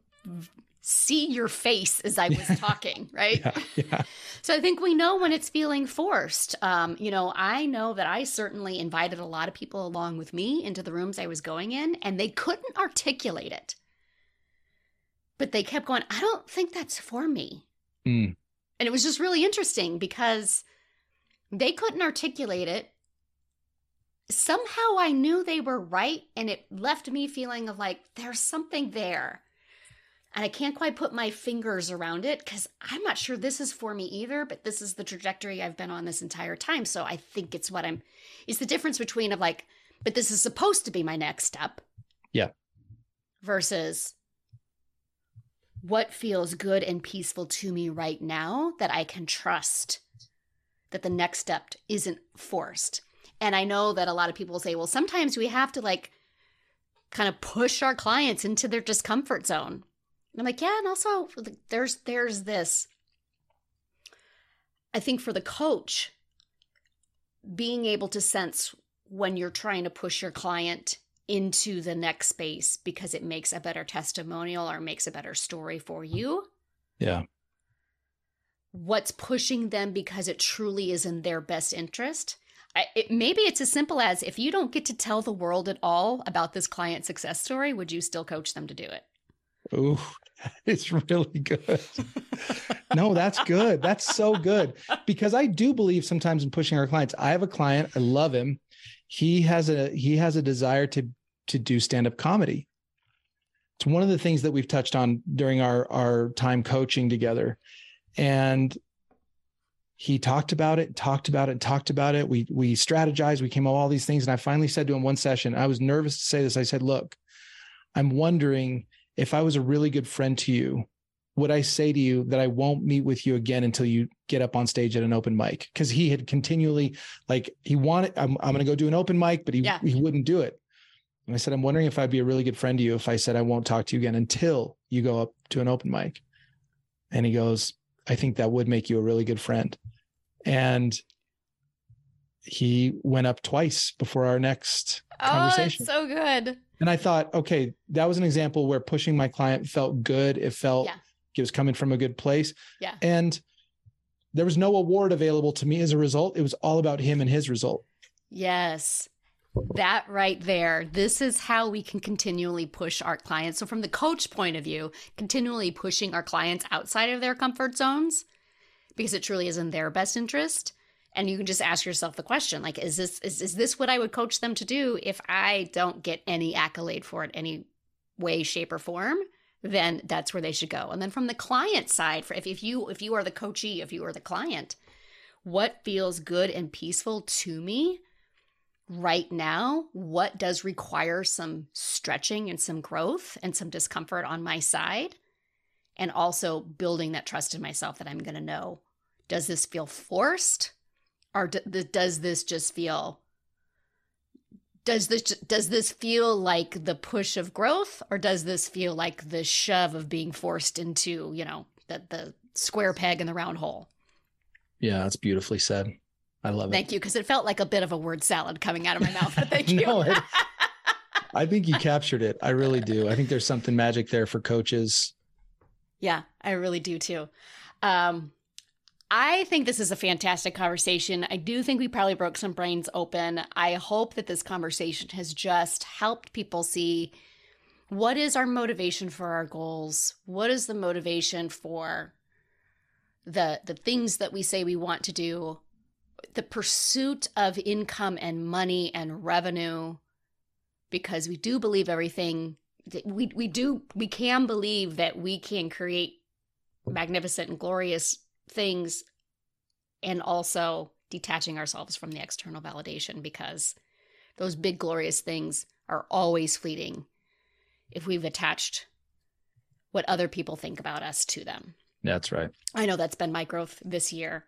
see your face as I was talking, right? Yeah, yeah. So I think we know when it's feeling forced. Um, you know, I know that I certainly invited a lot of people along with me into the rooms I was going in, and they couldn't articulate it. But they kept going, I don't think that's for me. Mm. And it was just really interesting because they couldn't articulate it. Somehow I knew they were right, and it left me feeling of like, there's something there and I can't quite put my fingers around it because I'm not sure this is for me either, but this is the trajectory I've been on this entire time. So I think it's what I'm, it's the difference between of like, but this is supposed to be my next step. Yeah. Versus what feels good and peaceful to me right now that I can trust that the next step isn't forced. And I know that a lot of people say, well, sometimes we have to like kind of push our clients into their discomfort zone and I'm like, yeah, and also there's there's this. I think for the coach, being able to sense when you're trying to push your client into the next space because it makes a better testimonial or makes a better story for you. Yeah. What's pushing them because it truly is in their best interest. I, it, maybe it's as simple as if you don't get to tell the world at all about this client success story, would you still coach them to do it? Ooh, it's really good. no, that's good. That's so good because I do believe sometimes in pushing our clients. I have a client, I love him. He has a he has a desire to to do stand-up comedy. It's one of the things that we've touched on during our our time coaching together. And he talked about it, talked about it, talked about it. We we strategized, we came up all these things. And I finally said to him one session, I was nervous to say this. I said, look, I'm wondering if I was a really good friend to you, would I say to you that I won't meet with you again until you get up on stage at an open mic? Because he had continually like he wanted, I'm, I'm going to go do an open mic, but he yeah. he wouldn't do it. And I said, I'm wondering if I'd be a really good friend to you if I said I won't talk to you again until you go up to an open mic. And he goes, I think that would make you a really good friend. And he went up twice before our next oh, conversation. so good. And I thought, okay, that was an example where pushing my client felt good. It felt yeah. it was coming from a good place. Yeah. And there was no award available to me as a result. It was all about him and his result. Yes. That right there. This is how we can continually push our clients. So, from the coach point of view, continually pushing our clients outside of their comfort zones because it truly is in their best interest and you can just ask yourself the question like is this is, is this what i would coach them to do if i don't get any accolade for it any way shape or form? Then that's where they should go. And then from the client side for if, if you if you are the coachee if you are the client what feels good and peaceful to me right now what does require some stretching and some growth and some discomfort on my side and also building that trust in myself that i'm going to know does this feel forced or does this just feel does this does this feel like the push of growth or does this feel like the shove of being forced into you know the the square peg in the round hole? Yeah that's beautifully said. I love it. Thank you because it felt like a bit of a word salad coming out of my mouth but thank you. No, it, i think you captured it. I really do. I think there's something magic there for coaches. Yeah i really do too. Um I think this is a fantastic conversation. I do think we probably broke some brains open. I hope that this conversation has just helped people see what is our motivation for our goals? What is the motivation for the the things that we say we want to do? The pursuit of income and money and revenue because we do believe everything we we do we can believe that we can create magnificent and glorious things and also detaching ourselves from the external validation because those big glorious things are always fleeting if we've attached what other people think about us to them. That's right. I know that's been my growth this year.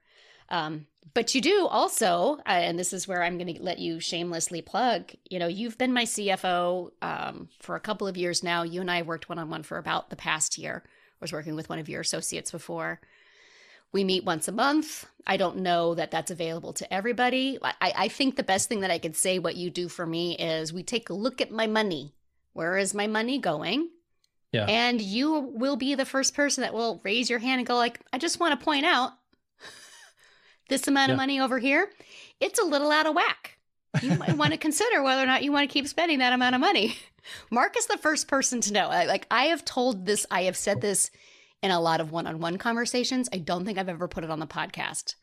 Um, but you do also, uh, and this is where I'm going to let you shamelessly plug. You know, you've been my CFO um, for a couple of years now. You and I worked one on one for about the past year I was working with one of your associates before. We meet once a month. I don't know that that's available to everybody. I, I think the best thing that I could say what you do for me is we take a look at my money. Where is my money going? Yeah. And you will be the first person that will raise your hand and go like, I just want to point out this amount of money over here, it's a little out of whack. You might want to consider whether or not you want to keep spending that amount of money. Mark is the first person to know. Like I have told this, I have said this in a lot of one-on-one conversations. I don't think I've ever put it on the podcast.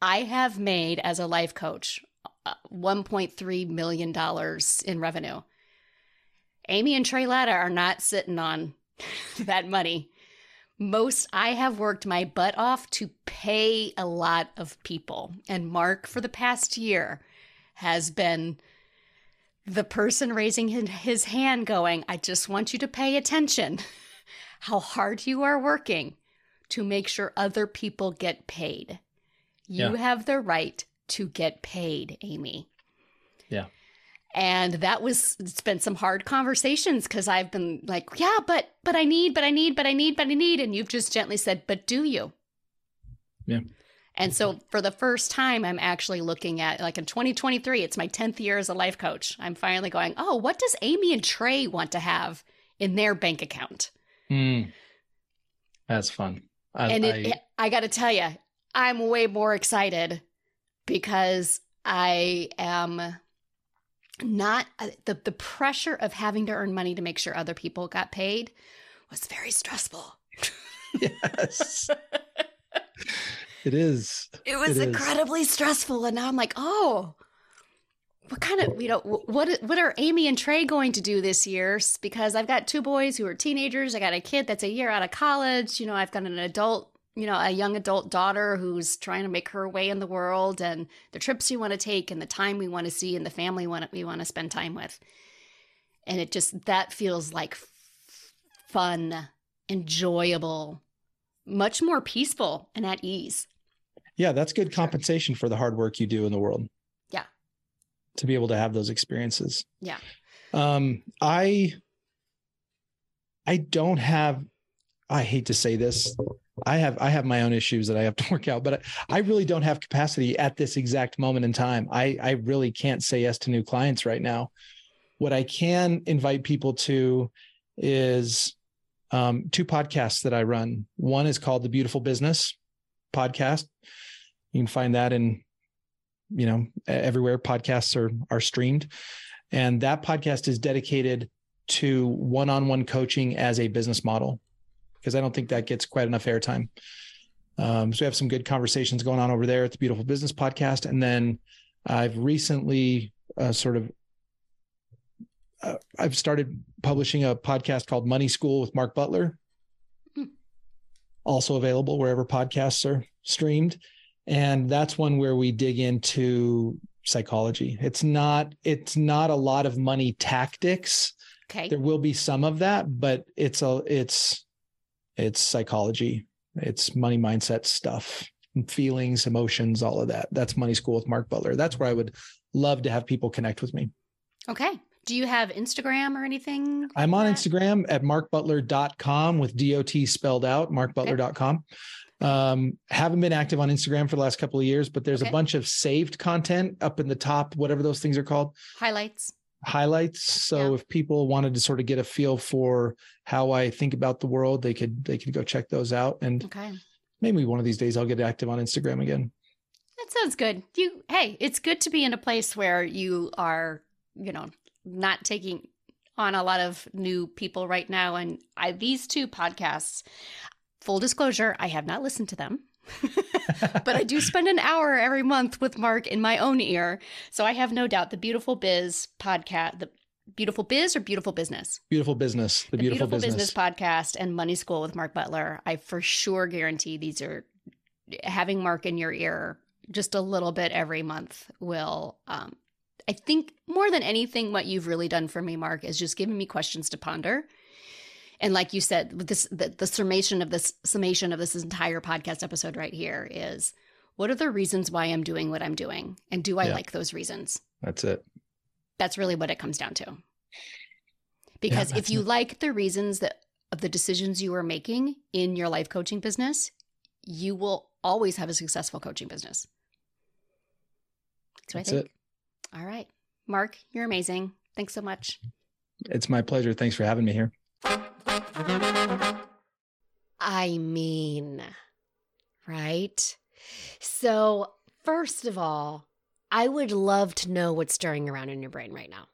I have made as a life coach uh, 1.3 million dollars in revenue. Amy and Trey Latta are not sitting on that money. Most I have worked my butt off to pay a lot of people. And Mark, for the past year, has been the person raising his hand going, I just want you to pay attention how hard you are working to make sure other people get paid. You Yeah. have the right to get paid, Amy. Yeah. And that was it's been some hard conversations because I've been like, yeah, but but I need, but I need, but I need, but I need, and you've just gently said, but do you? Yeah. And so for the first time, I'm actually looking at like in 2023, it's my 10th year as a life coach. I'm finally going, oh, what does Amy and Trey want to have in their bank account? Mm. That's fun. I, and I- it, I, got to tell you, I'm way more excited because I am not uh, the the pressure of having to earn money to make sure other people got paid was very stressful. yes. it is. It was It is. incredibly stressful, and now I'm like, oh, what kind of you know what what are Amy and Trey going to do this year? Because I've got two boys who are teenagers. I got a kid that's a year out of college. You know, I've got an adult, you know, a young adult daughter who's trying to make her way in the world, and the trips we want to take, and the time we want to see, and the family want we want to spend time with. And it just that feels like fun, enjoyable, much more peaceful and at ease. Yeah, that's good compensation for the hard work you do in the world. To be able to have those experiences. Yeah. Um, I I don't have I hate to say this. I have I have my own issues that I have to work out, but I, I really don't have capacity at this exact moment in time. I I really can't say yes to new clients right now. What I can invite people to is um, two podcasts that I run. One is called The Beautiful Business podcast. You can find that in, you know, everywhere podcasts are are streamed, and that podcast is dedicated to one-on-one coaching as a business model because I don't think that gets quite enough airtime. Um, so we have some good conversations going on over there at the Beautiful Business Podcast, and then I've recently uh, sort of uh, I've started publishing a podcast called Money School with Mark Butler, Hmm. also available wherever podcasts are streamed, and that's one where we dig into psychology. It's not it's not a lot of money tactics Okay. there will be some of that but it's a it's it's psychology it's money mindset stuff feelings emotions all of that that's money school with mark butler that's where i would love to have people connect with me Okay. Do you have Instagram or anything? i'm on that? instagram at markbutler.com with dot spelled out markbutler.com um haven't been active on instagram for the last couple of years but there's Okay. a bunch of saved content up in the top whatever those things are called Highlights. highlights so Yeah. if people wanted to sort of get a feel for how i think about the world they could they could go check those out and Okay. maybe one of these days i'll get active on instagram again That sounds good. You hey, it's good to be in a place where you are, you know, not taking on a lot of new people right now and I these two podcasts full disclosure, I have not listened to them. but I do spend an hour every month with Mark in my own ear. So I have no doubt the Beautiful Biz podcast, the Beautiful Biz or Beautiful Business? beautiful business the, beautiful, business, podcast and Money School with Mark Butler. I for sure guarantee these are having Mark in your ear just a little bit every month will. Um, I think more than anything, what you've really done for me, Mark, is just giving me questions to ponder. And like you said, this the, the summation of this summation of this entire podcast episode right here is what are the reasons why I'm doing what I'm doing? And do I Yeah. like those reasons? that's it That's really what it comes down to. Because if you it. like the reasons that of the decisions you are making in your life coaching business, you will always have a successful coaching business. That's, That's it. All right. Mark, you're amazing. Thanks so much. It's my pleasure. Thanks for having me here. I mean, right? So, first of all, I would love to know what's stirring around in your brain right now.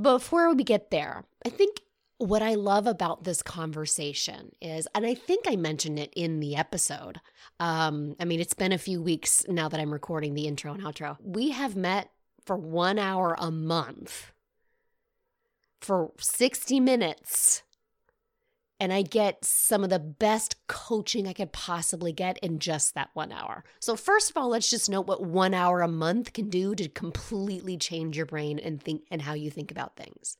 Before we get there, I think what I love about this conversation is, and I think I mentioned it in the episode. Um, I mean, it's been a few weeks now that I'm recording the intro and outro. We have met for one hour a month for 60 minutes and I get some of the best coaching I could possibly get in just that one hour. So, first of all, let's just note what one hour a month can do to completely change your brain and think and how you think about things.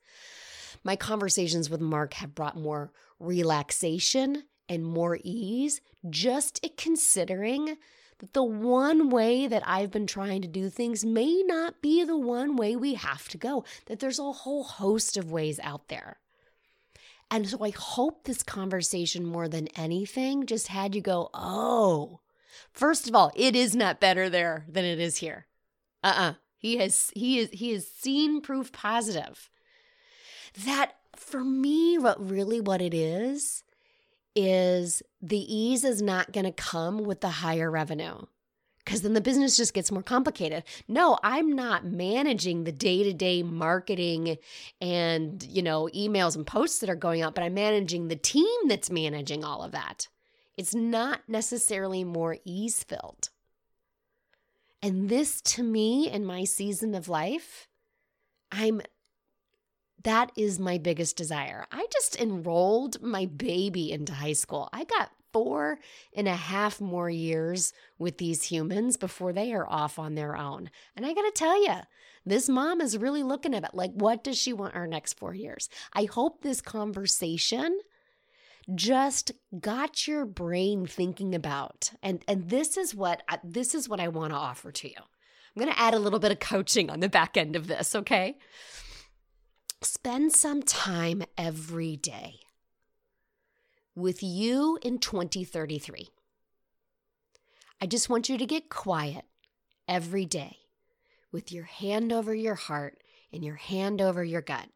My conversations with Mark have brought more relaxation and more ease, just considering that the one way that I've been trying to do things may not be the one way we have to go, that there's a whole host of ways out there. And so I hope this conversation more than anything just had you go, oh, first of all, it is not better there than it is here. Uh-uh. He has he is he is seen proof positive. That for me, what really what it is, is the ease is not going to come with the higher revenue because then the business just gets more complicated. No, I'm not managing the day-to-day marketing and, you know, emails and posts that are going out, but I'm managing the team that's managing all of that. It's not necessarily more ease-filled. And this to me in my season of life, I'm that is my biggest desire. I just enrolled my baby into high school. I got four and a half more years with these humans before they are off on their own. And I got to tell you, this mom is really looking at it like, what does she want our next four years? I hope this conversation just got your brain thinking about and and this is what I, this is what I want to offer to you. I'm going to add a little bit of coaching on the back end of this, okay? Spend some time every day with you in 2033. I just want you to get quiet every day with your hand over your heart and your hand over your gut.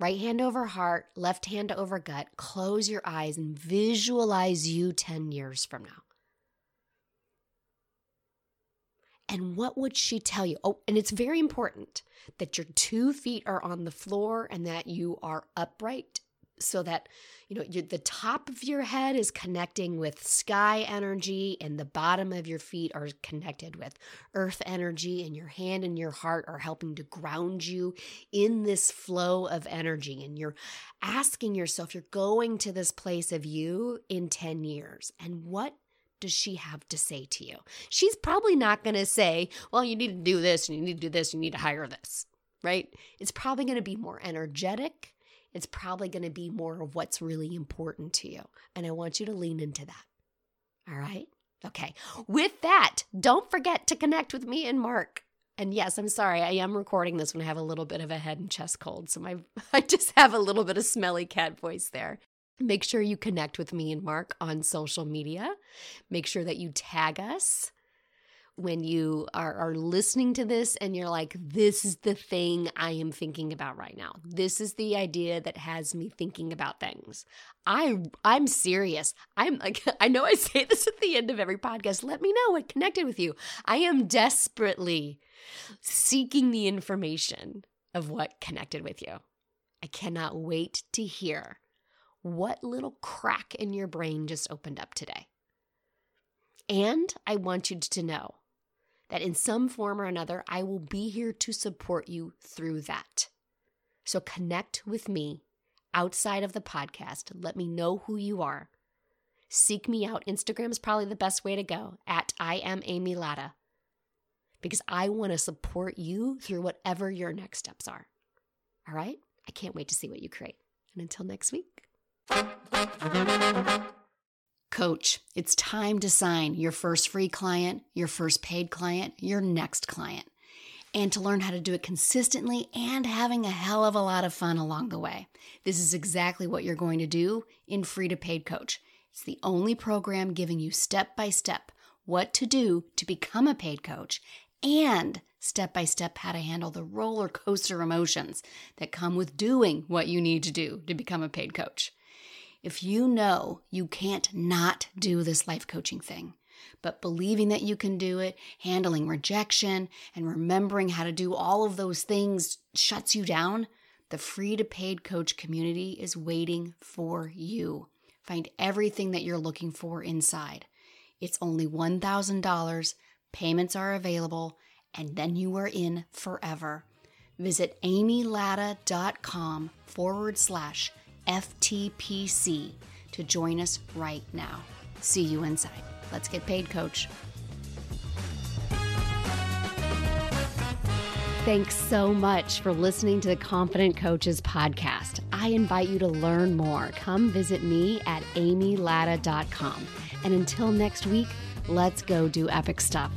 Right hand over heart, left hand over gut. Close your eyes and visualize you 10 years from now. And what would she tell you? Oh, and it's very important that your two feet are on the floor and that you are upright so that you know the top of your head is connecting with sky energy and the bottom of your feet are connected with earth energy and your hand and your heart are helping to ground you in this flow of energy. And you're asking yourself you're going to this place of you in 10 years. And what does she have to say to you? She's probably not going to say well you need to do this and you need to do this you need to hire this right? It's probably going to be more energetic it's probably going to be more of what's really important to you. And I want you to lean into that. All right. Okay. With that, don't forget to connect with me and Mark. And yes, I'm sorry, I am recording this when I have a little bit of a head and chest cold. So my I just have a little bit of smelly cat voice there. Make sure you connect with me and Mark on social media. Make sure that you tag us when you are, are listening to this and you're like, this is the thing I am thinking about right now. This is the idea that has me thinking about things. I I'm serious. I'm like I know I say this at the end of every podcast. Let me know what connected with you. I am desperately seeking the information of what connected with you. I cannot wait to hear what little crack in your brain just opened up today. And I want you to know that in some form or another, I will be here to support you through that. So connect with me outside of the podcast. Let me know who you are. Seek me out. Instagram is probably the best way to go at I am Amy Latta because I want to support you through whatever your next steps are. All right? I can't wait to see what you create. And until next week. Coach, it's time to sign your first free client, your first paid client, your next client. and to learn how to do it consistently and having a hell of a lot of fun along the way. This is exactly what you're going to do in Free to Paid Coach. It's the only program giving you step by step what to do to become a paid coach and step by step how to handle the roller coaster emotions that come with doing what you need to do to become a paid coach. If you know you can't not do this life coaching thing, but believing that you can do it, handling rejection, and remembering how to do all of those things shuts you down, the free to paid coach community is waiting for you. Find everything that you're looking for inside. It's only $1,000, payments are available, and then you are in forever. Visit amylatta.com forward slash FTPC to join us right now. See you inside. Let's get paid, coach. Thanks so much for listening to the Confident Coaches podcast. I invite you to learn more. Come visit me at amylatta.com. And until next week, let's go do epic stuff.